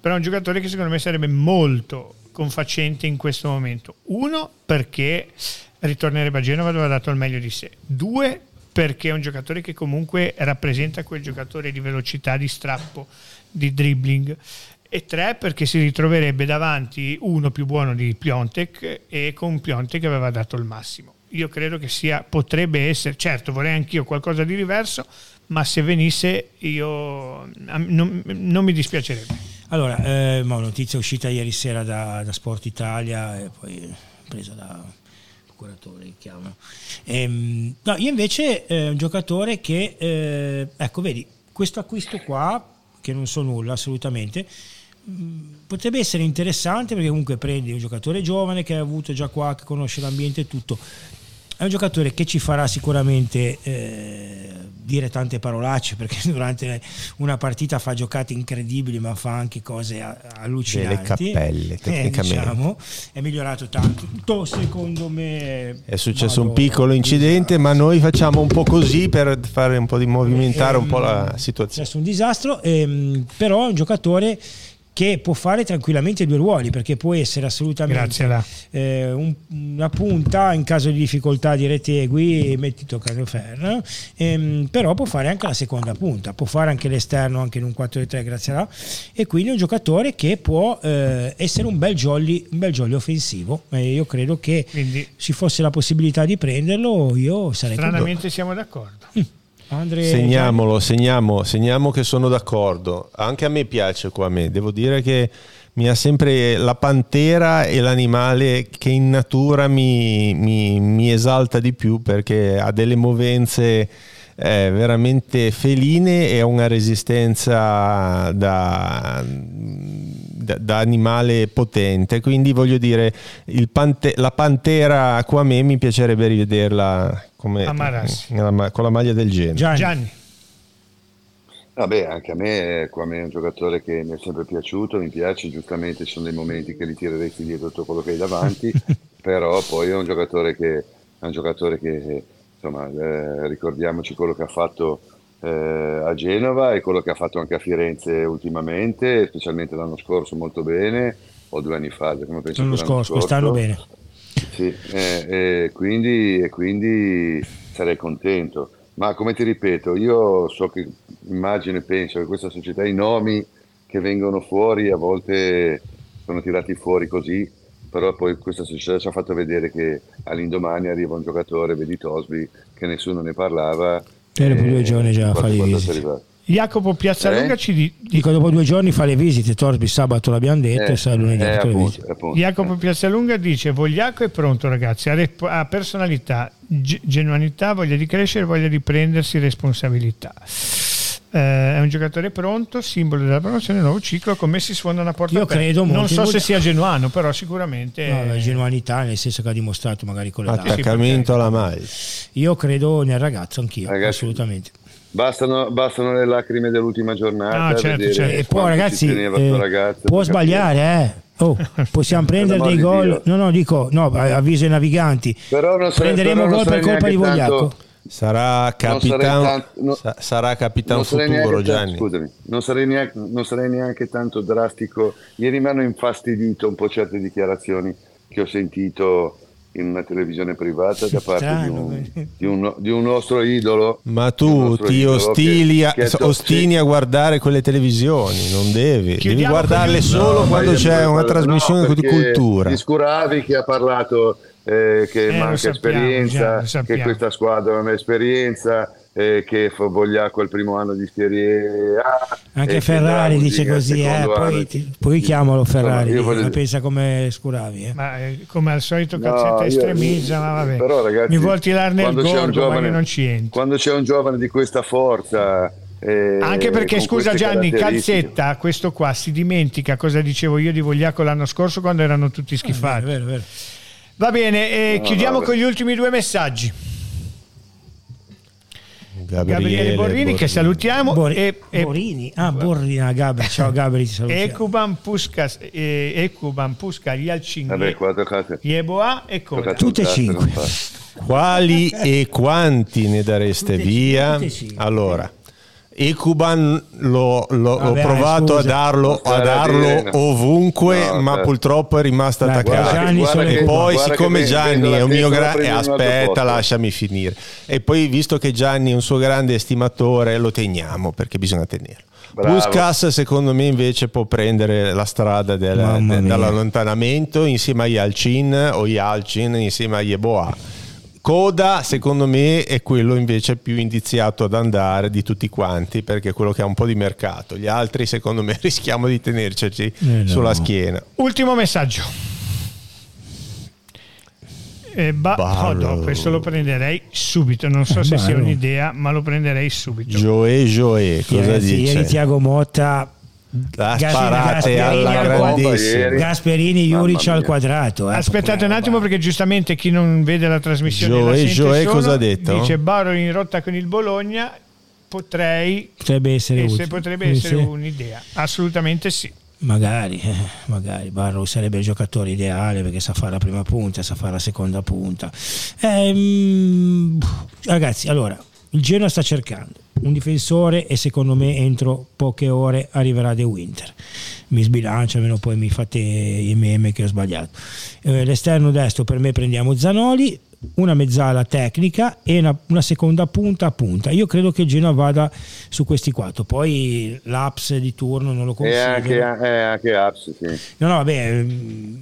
però è un giocatore che secondo me sarebbe molto confacente in questo momento. Uno, perché ritornerebbe a Genova dove ha dato il meglio di sé. Due, perché è un giocatore che comunque rappresenta quel giocatore di velocità, di strappo, di dribbling. E tre, perché si ritroverebbe davanti uno più buono di Piontek e con Piontek aveva dato il massimo. Io credo che sia, potrebbe essere, certo vorrei anch'io qualcosa di diverso, ma se venisse io a- non, non mi dispiacerebbe. Allora, eh, notizia uscita ieri sera da, da Sport Italia e poi presa da curatore, che. Ehm, no, io invece eh, un giocatore che, eh, ecco, vedi, questo acquisto qua, che non so nulla assolutamente, mh, potrebbe essere interessante perché comunque prendi un giocatore giovane che ha avuto già qua, che conosce l'ambiente e tutto. È un giocatore che ci farà sicuramente eh, dire tante parolacce perché durante una partita fa giocate incredibili ma fa anche cose allucinanti. cappelle, Eh, tecnicamente. diciamo, è migliorato tanto, secondo me. è successo un piccolo incidente, ma noi facciamo un po' così per fare un po' di movimentare un po' la È situazione. successo un disastro, ehm, però è un giocatore che può fare tranquillamente due ruoli perché può essere assolutamente eh, un- una punta in caso di difficoltà di retegui metti toccare ferro ehm, però può fare anche la seconda punta può fare anche l'esterno anche in un 4-3 grazie a là e quindi è un giocatore che può eh, essere un bel jolly un bel jolly offensivo. E io credo che Quindi ci fosse la possibilità di prenderlo io sarei stranamente siamo d'accordo. Andre Segniamolo, segniamo, segniamo che sono d'accordo. Anche a me piace qua a me. Devo dire che mi ha sempre la pantera e l'animale che in natura mi, mi- mi esalta di più perché ha delle movenze eh, veramente feline e ha una resistenza da, da- da animale potente. Quindi voglio dire, il pante- la pantera qua a me mi piacerebbe rivederla come, A Marassi. nella con la maglia del genere. Gianni. Gianni, Vabbè, anche a me, qua a me è un giocatore che mi è sempre piaciuto, mi piace, giustamente ci sono dei momenti che li tireresti dietro tutto quello che hai davanti, però poi è un giocatore che, è un giocatore che insomma, eh, ricordiamoci quello che ha fatto eh, a Genova e quello che ha fatto anche a Firenze ultimamente, specialmente l'anno scorso molto bene, o due anni fa, come penso l'anno l'anno scorso quest'anno bene sì, eh, e quindi, e quindi sarei contento. Ma come ti ripeto, io so che immagino e penso che questa società, i nomi che vengono fuori a volte sono tirati fuori così, però poi questa società ci ha fatto vedere che all'indomani arriva un giocatore, vedi Tosby, che nessuno ne parlava. E dopo due giorni già fa le visite. Jacopo Piazzalunga eh? ci dice dico dopo due giorni fa le visite Torsby sabato l'abbiamo detto eh, e sa lunedì eh, appunto, appunto. Jacopo Piazzalunga dice Vogliaco è pronto ragazzi ha, rep- ha personalità g- genuinità voglia di crescere voglia di prendersi responsabilità eh, è un giocatore pronto, simbolo della promozione, nuovo ciclo, come si sfonda una porta Io credo molto. Non so se sia genuano, però sicuramente... No, la genuanità nel senso che ha dimostrato magari con l'età. Attaccamento alla maglia. Io credo nel ragazzo anch'io, Ragazzi, assolutamente. Bastano, bastano, le lacrime dell'ultima giornata. Ah, certo, certo. E poi ragazzi, eh, ragazzo, può sbagliare, eh? Oh, possiamo prendere dei gol. No, no, dico, no, avviso ai naviganti. Però non Prenderemo gol per colpa di Vogliacco. Sarà capitano, tanto, no, sarà capitano futuro Gianni. Scusami, non sarei, neanche, non sarei neanche tanto drastico. Ieri mi hanno infastidito un po' certe dichiarazioni che ho sentito in una televisione privata da parte di, un, di, un, di, un, nostro idolo. Ma tu ti ostili a, che, che ostini a guardare quelle televisioni, non devi, Chiudiamo devi guardarle solo no, quando c'è una trasmissione no, di cultura. Ti scuravi che ha parlato eh, che eh, manca sappiamo, esperienza, già, che questa squadra non ha esperienza, eh, che Vogliacco è il primo anno di Serie A. Anche Ferrari dice così, eh, poi, ti, poi, chiamalo Ferrari, no, voglio... pensa come scuravi. Eh. Ma eh, come al solito calzetta no, estremizza, ma vabbè. Però, ragazzi, mi vuol tirare nel gorgo, giovane, non ci entro. Quando c'è un giovane di questa forza... Eh, Anche perché, scusa Gianni, Calzetta, questo qua si dimentica cosa dicevo io di Vogliacco l'anno scorso quando erano tutti schifati. Ah, vero, vero. Va bene, e no, chiudiamo no, con gli ultimi due messaggi. Gabriele, Gabriele Borrini, Borrini, che salutiamo. Bor- e, e, Borrini, ah, Borrini, ah, Gabri, ciao Gabri, ti salutiamo. Ecuban Puskas, eh, Ecuban Puskas, Yalcin, Yeboa e Coda. Tutte e cinque. Quali e quanti ne dareste tutte via? Allora, Ecuban l'ho, l'ho, Vabbè, provato scusa. a darlo, a darlo ovunque, no, ma purtroppo è rimasto Dai, attaccato. E poi, siccome Gianni è un mio grande. Aspetta, lasciami finire. E poi, visto che Gianni è un suo grande estimatore, lo teniamo perché bisogna tenerlo. Bravo. Puskas secondo me invece può prendere la strada del, de, dall'allontanamento insieme a Yalcin o Yalcin insieme a Yeboah Coda secondo me è quello invece più indiziato ad andare di tutti quanti perché è quello che ha un po' di mercato. Gli altri secondo me rischiamo di tenerci eh no. sulla schiena. Ultimo messaggio. Eh, ba- oh, no, questo lo prenderei subito. Non so eh, se sia un'idea, ma lo prenderei subito. Joe Joe, cosa eh, dice? Ieri Tiago Motta la sparate alla grandissima. Gasperini Juric al quadrato eh, aspettate un attimo perché giustamente chi non vede la trasmissione Gioè, Gioè cosa ha detto? dice Baro in rotta con il Bologna potrei potrebbe essere, essere, potrebbe essere un'idea. Assolutamente sì. Magari, eh, magari. Barrow sarebbe il giocatore ideale perché sa fare la prima punta, sa fare la seconda punta. Ehm, ragazzi, allora, il Genoa sta cercando. Un difensore e secondo me entro poche ore arriverà De Winter. Mi sbilancia almeno poi mi fate i meme che ho sbagliato. Eh, l'esterno destro per me prendiamo Zanoli una mezzala tecnica e una, una, seconda punta a punta. Io credo che il Genoa vada su questi quattro. Poi l'Aps di turno non lo consiglio. E anche, eh, anche Aps, sì. No, no, vabbè,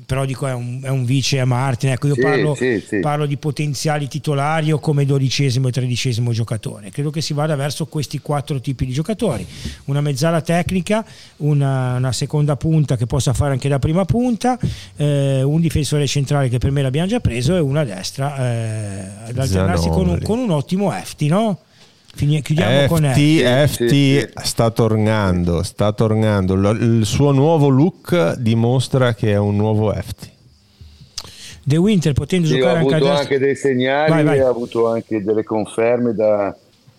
però dico è un, è un vice a Martin. Ecco, io sì, parlo, sì, sì. parlo, di potenziali titolari o come dodicesimo e tredicesimo giocatore. Credo che si vada verso questi quattro tipi di giocatori. Una mezzala tecnica, una, una seconda punta che possa fare anche la prima punta, eh, un difensore centrale che per me l'abbiamo già preso e una destra. Eh, ad alternarsi con un, con un, ottimo Efti, no? Fini, chiudiamo FT, con Efti. Efti sta tornando, sta tornando. Il suo nuovo look dimostra che è un nuovo Efti. The Winter potendo sì, giocare anche Ha avuto anche dei segnali vai, vai. ha avuto anche delle conferme da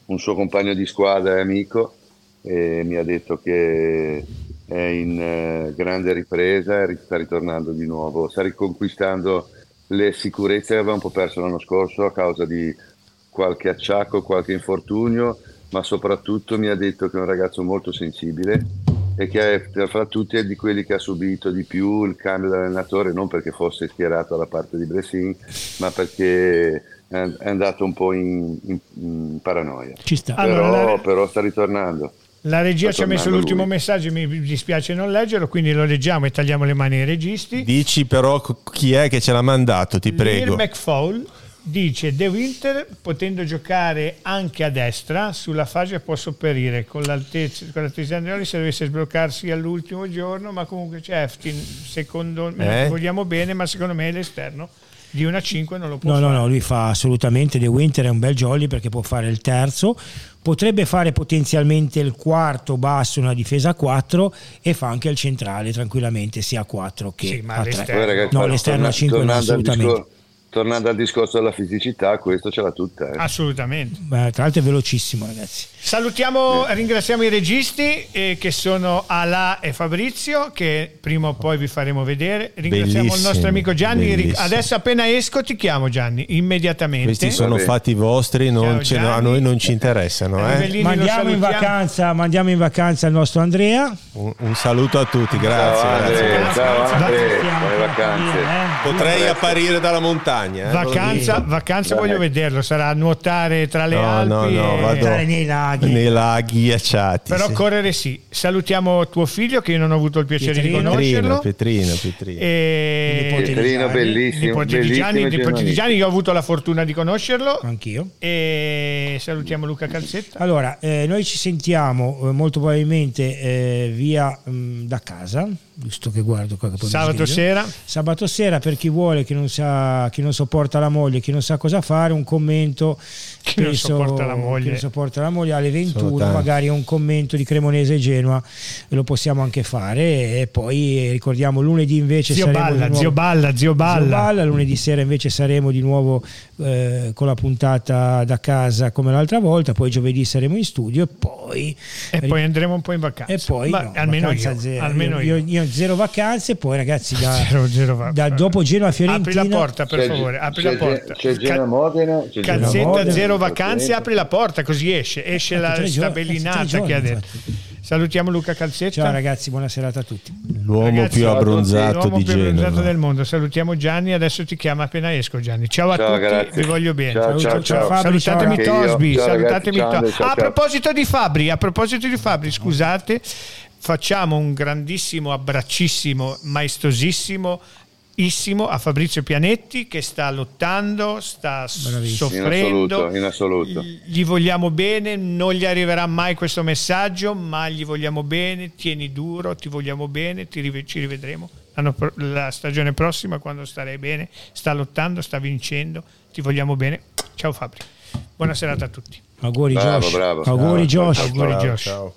un suo compagno di squadra e amico e mi ha detto che è in eh, grande ripresa e sta ritornando di nuovo, sta riconquistando le sicurezze che aveva un po' perso l'anno scorso a causa di qualche acciacco, qualche infortunio, ma soprattutto mi ha detto che è un ragazzo molto sensibile e che è, fra tutti è di quelli che ha subito di più il cambio dell'allenatore, non perché fosse schierato alla parte di Bressin, ma perché è, andato un po' in, in- in paranoia. Ci sta. Allora, però, la- però sta ritornando. La regia ci ha messo l'ultimo lui. messaggio, mi dispiace non leggerlo, quindi lo leggiamo e tagliamo le mani ai registi. Dici però chi è che ce l'ha mandato, ti prego. McFaul dice De Winter potendo giocare anche a destra sulla fascia può sopperire con l'altezza con l'altezza di Andreoli se dovesse sbloccarsi all'ultimo giorno ma comunque c'è Eftin secondo me Eh? vogliamo bene ma secondo me l'esterno di una 5 non lo può No, no, fare no, lui fa assolutamente The Winter è un bel jolly perché può fare il terzo, potrebbe fare potenzialmente il quarto basso una difesa a 4 e fa anche il centrale tranquillamente sia a 4 che Sì, ma a 3. l'esterno- ragazzi, No, torna- l'esterno a 5 no, assolutamente. Tornando al discorso della fisicità, questo ce l'ha tutta. eh. assolutamente Beh, tra l'altro è velocissimo ragazzi. Salutiamo, ringraziamo i registi eh, che sono Ala e Fabrizio che prima o poi vi faremo vedere. Ringraziamo il Bellissimo, nostro amico Gianni. Bellissimo. Adesso appena esco ti chiamo Gianni, immediatamente. Questi sono Vabbè. fatti vostri, non Ciao, ce- Gianni. a noi non ci interessano. eh. Mandiamo in, vacanza, mandiamo in vacanza il nostro Andrea. Un, un saluto a tutti, grazie. ciao grazie. Andre, ciao Andre, Stiamo buone vacanze. eh. Potrei apparire dalla montagna. eh, Vacanza, vacanza voglio vederlo, sarà a nuotare tra le No, Alpi. no, no, e- vado nei laghi. nei laghi ghiacciati. Però sì. correre sì. Salutiamo tuo figlio che io non ho avuto il piacere Pietrino. di conoscerlo. Pietrino, Pietrino. E... Pietrino bellissimo, Nipoti di Gianni, di io ho avuto la fortuna di conoscerlo. Anch'io. E salutiamo Luca Calzetta. Allora, eh, noi ci sentiamo eh, molto probabilmente eh, via mh, da casa, giusto che guardo qua che poi Sabato sera. Sabato sera per chi vuole, chi non sa, chi non sopporta la moglie, chi non sa cosa fare, un commento. Chi non sopporta la moglie. chi non sopporta la moglie alle 21, tanti. magari un commento di Cremonese e Genoa lo possiamo anche fare. E poi eh, ricordiamo lunedì invece Zio Balla, nuovo- zio Balla, zio Zio Balla. Balla, lunedì sera invece saremo di nuovo eh, con la puntata da casa come l'altra volta, poi giovedì saremo in studio e poi E poi andremo un po' in vacanza. e poi Ma no, almeno vacanza io. zero. Almeno io, io. io- io zero vacanze, poi ragazzi da, Zero, zero va- da dopo Genoa Fiorentina Apri la porta per C'è- favore, apri c'è la porta. C'è Ca- Genoa Modena, c'è Calzetta Modena. zero vacanze, apri la porta così esce, esce la stabellinata giorni, che ha detto. infatti. Salutiamo Luca Calzetta. Ciao ragazzi, buona serata a tutti. L'uomo Ragazzi, più a abbronzato l'uomo di più abbronzato Genova. del mondo. Salutiamo Gianni, adesso ti chiama appena esco Gianni. Ciao a Ciao, tutti, grazie. vi voglio bene. Ciao, ciao, ciao. Fabri, Salutatemi. Tosbi, Ciao, ragazzi, salutatemi ciao, To- ciao, Ah, a proposito di Fabri, a proposito di Fabri, scusate, facciamo un grandissimo abbraccissimo, maestosissimo issimo a Fabrizio Pianetti che sta lottando, sta Bravissimo. In soffrendo. assoluto, in assoluto. Gli vogliamo bene, non gli arriverà mai questo messaggio, ma gli vogliamo bene, tieni duro, ti vogliamo bene, ti rive- ci rivedremo la stagione prossima quando starai bene, sta lottando, sta vincendo, ti vogliamo bene. Ciao Fabri, buona serata a tutti. Auguri Bravo, Josh. bravo. Auguri Ciao, Josh. Auguri Josh. ciao.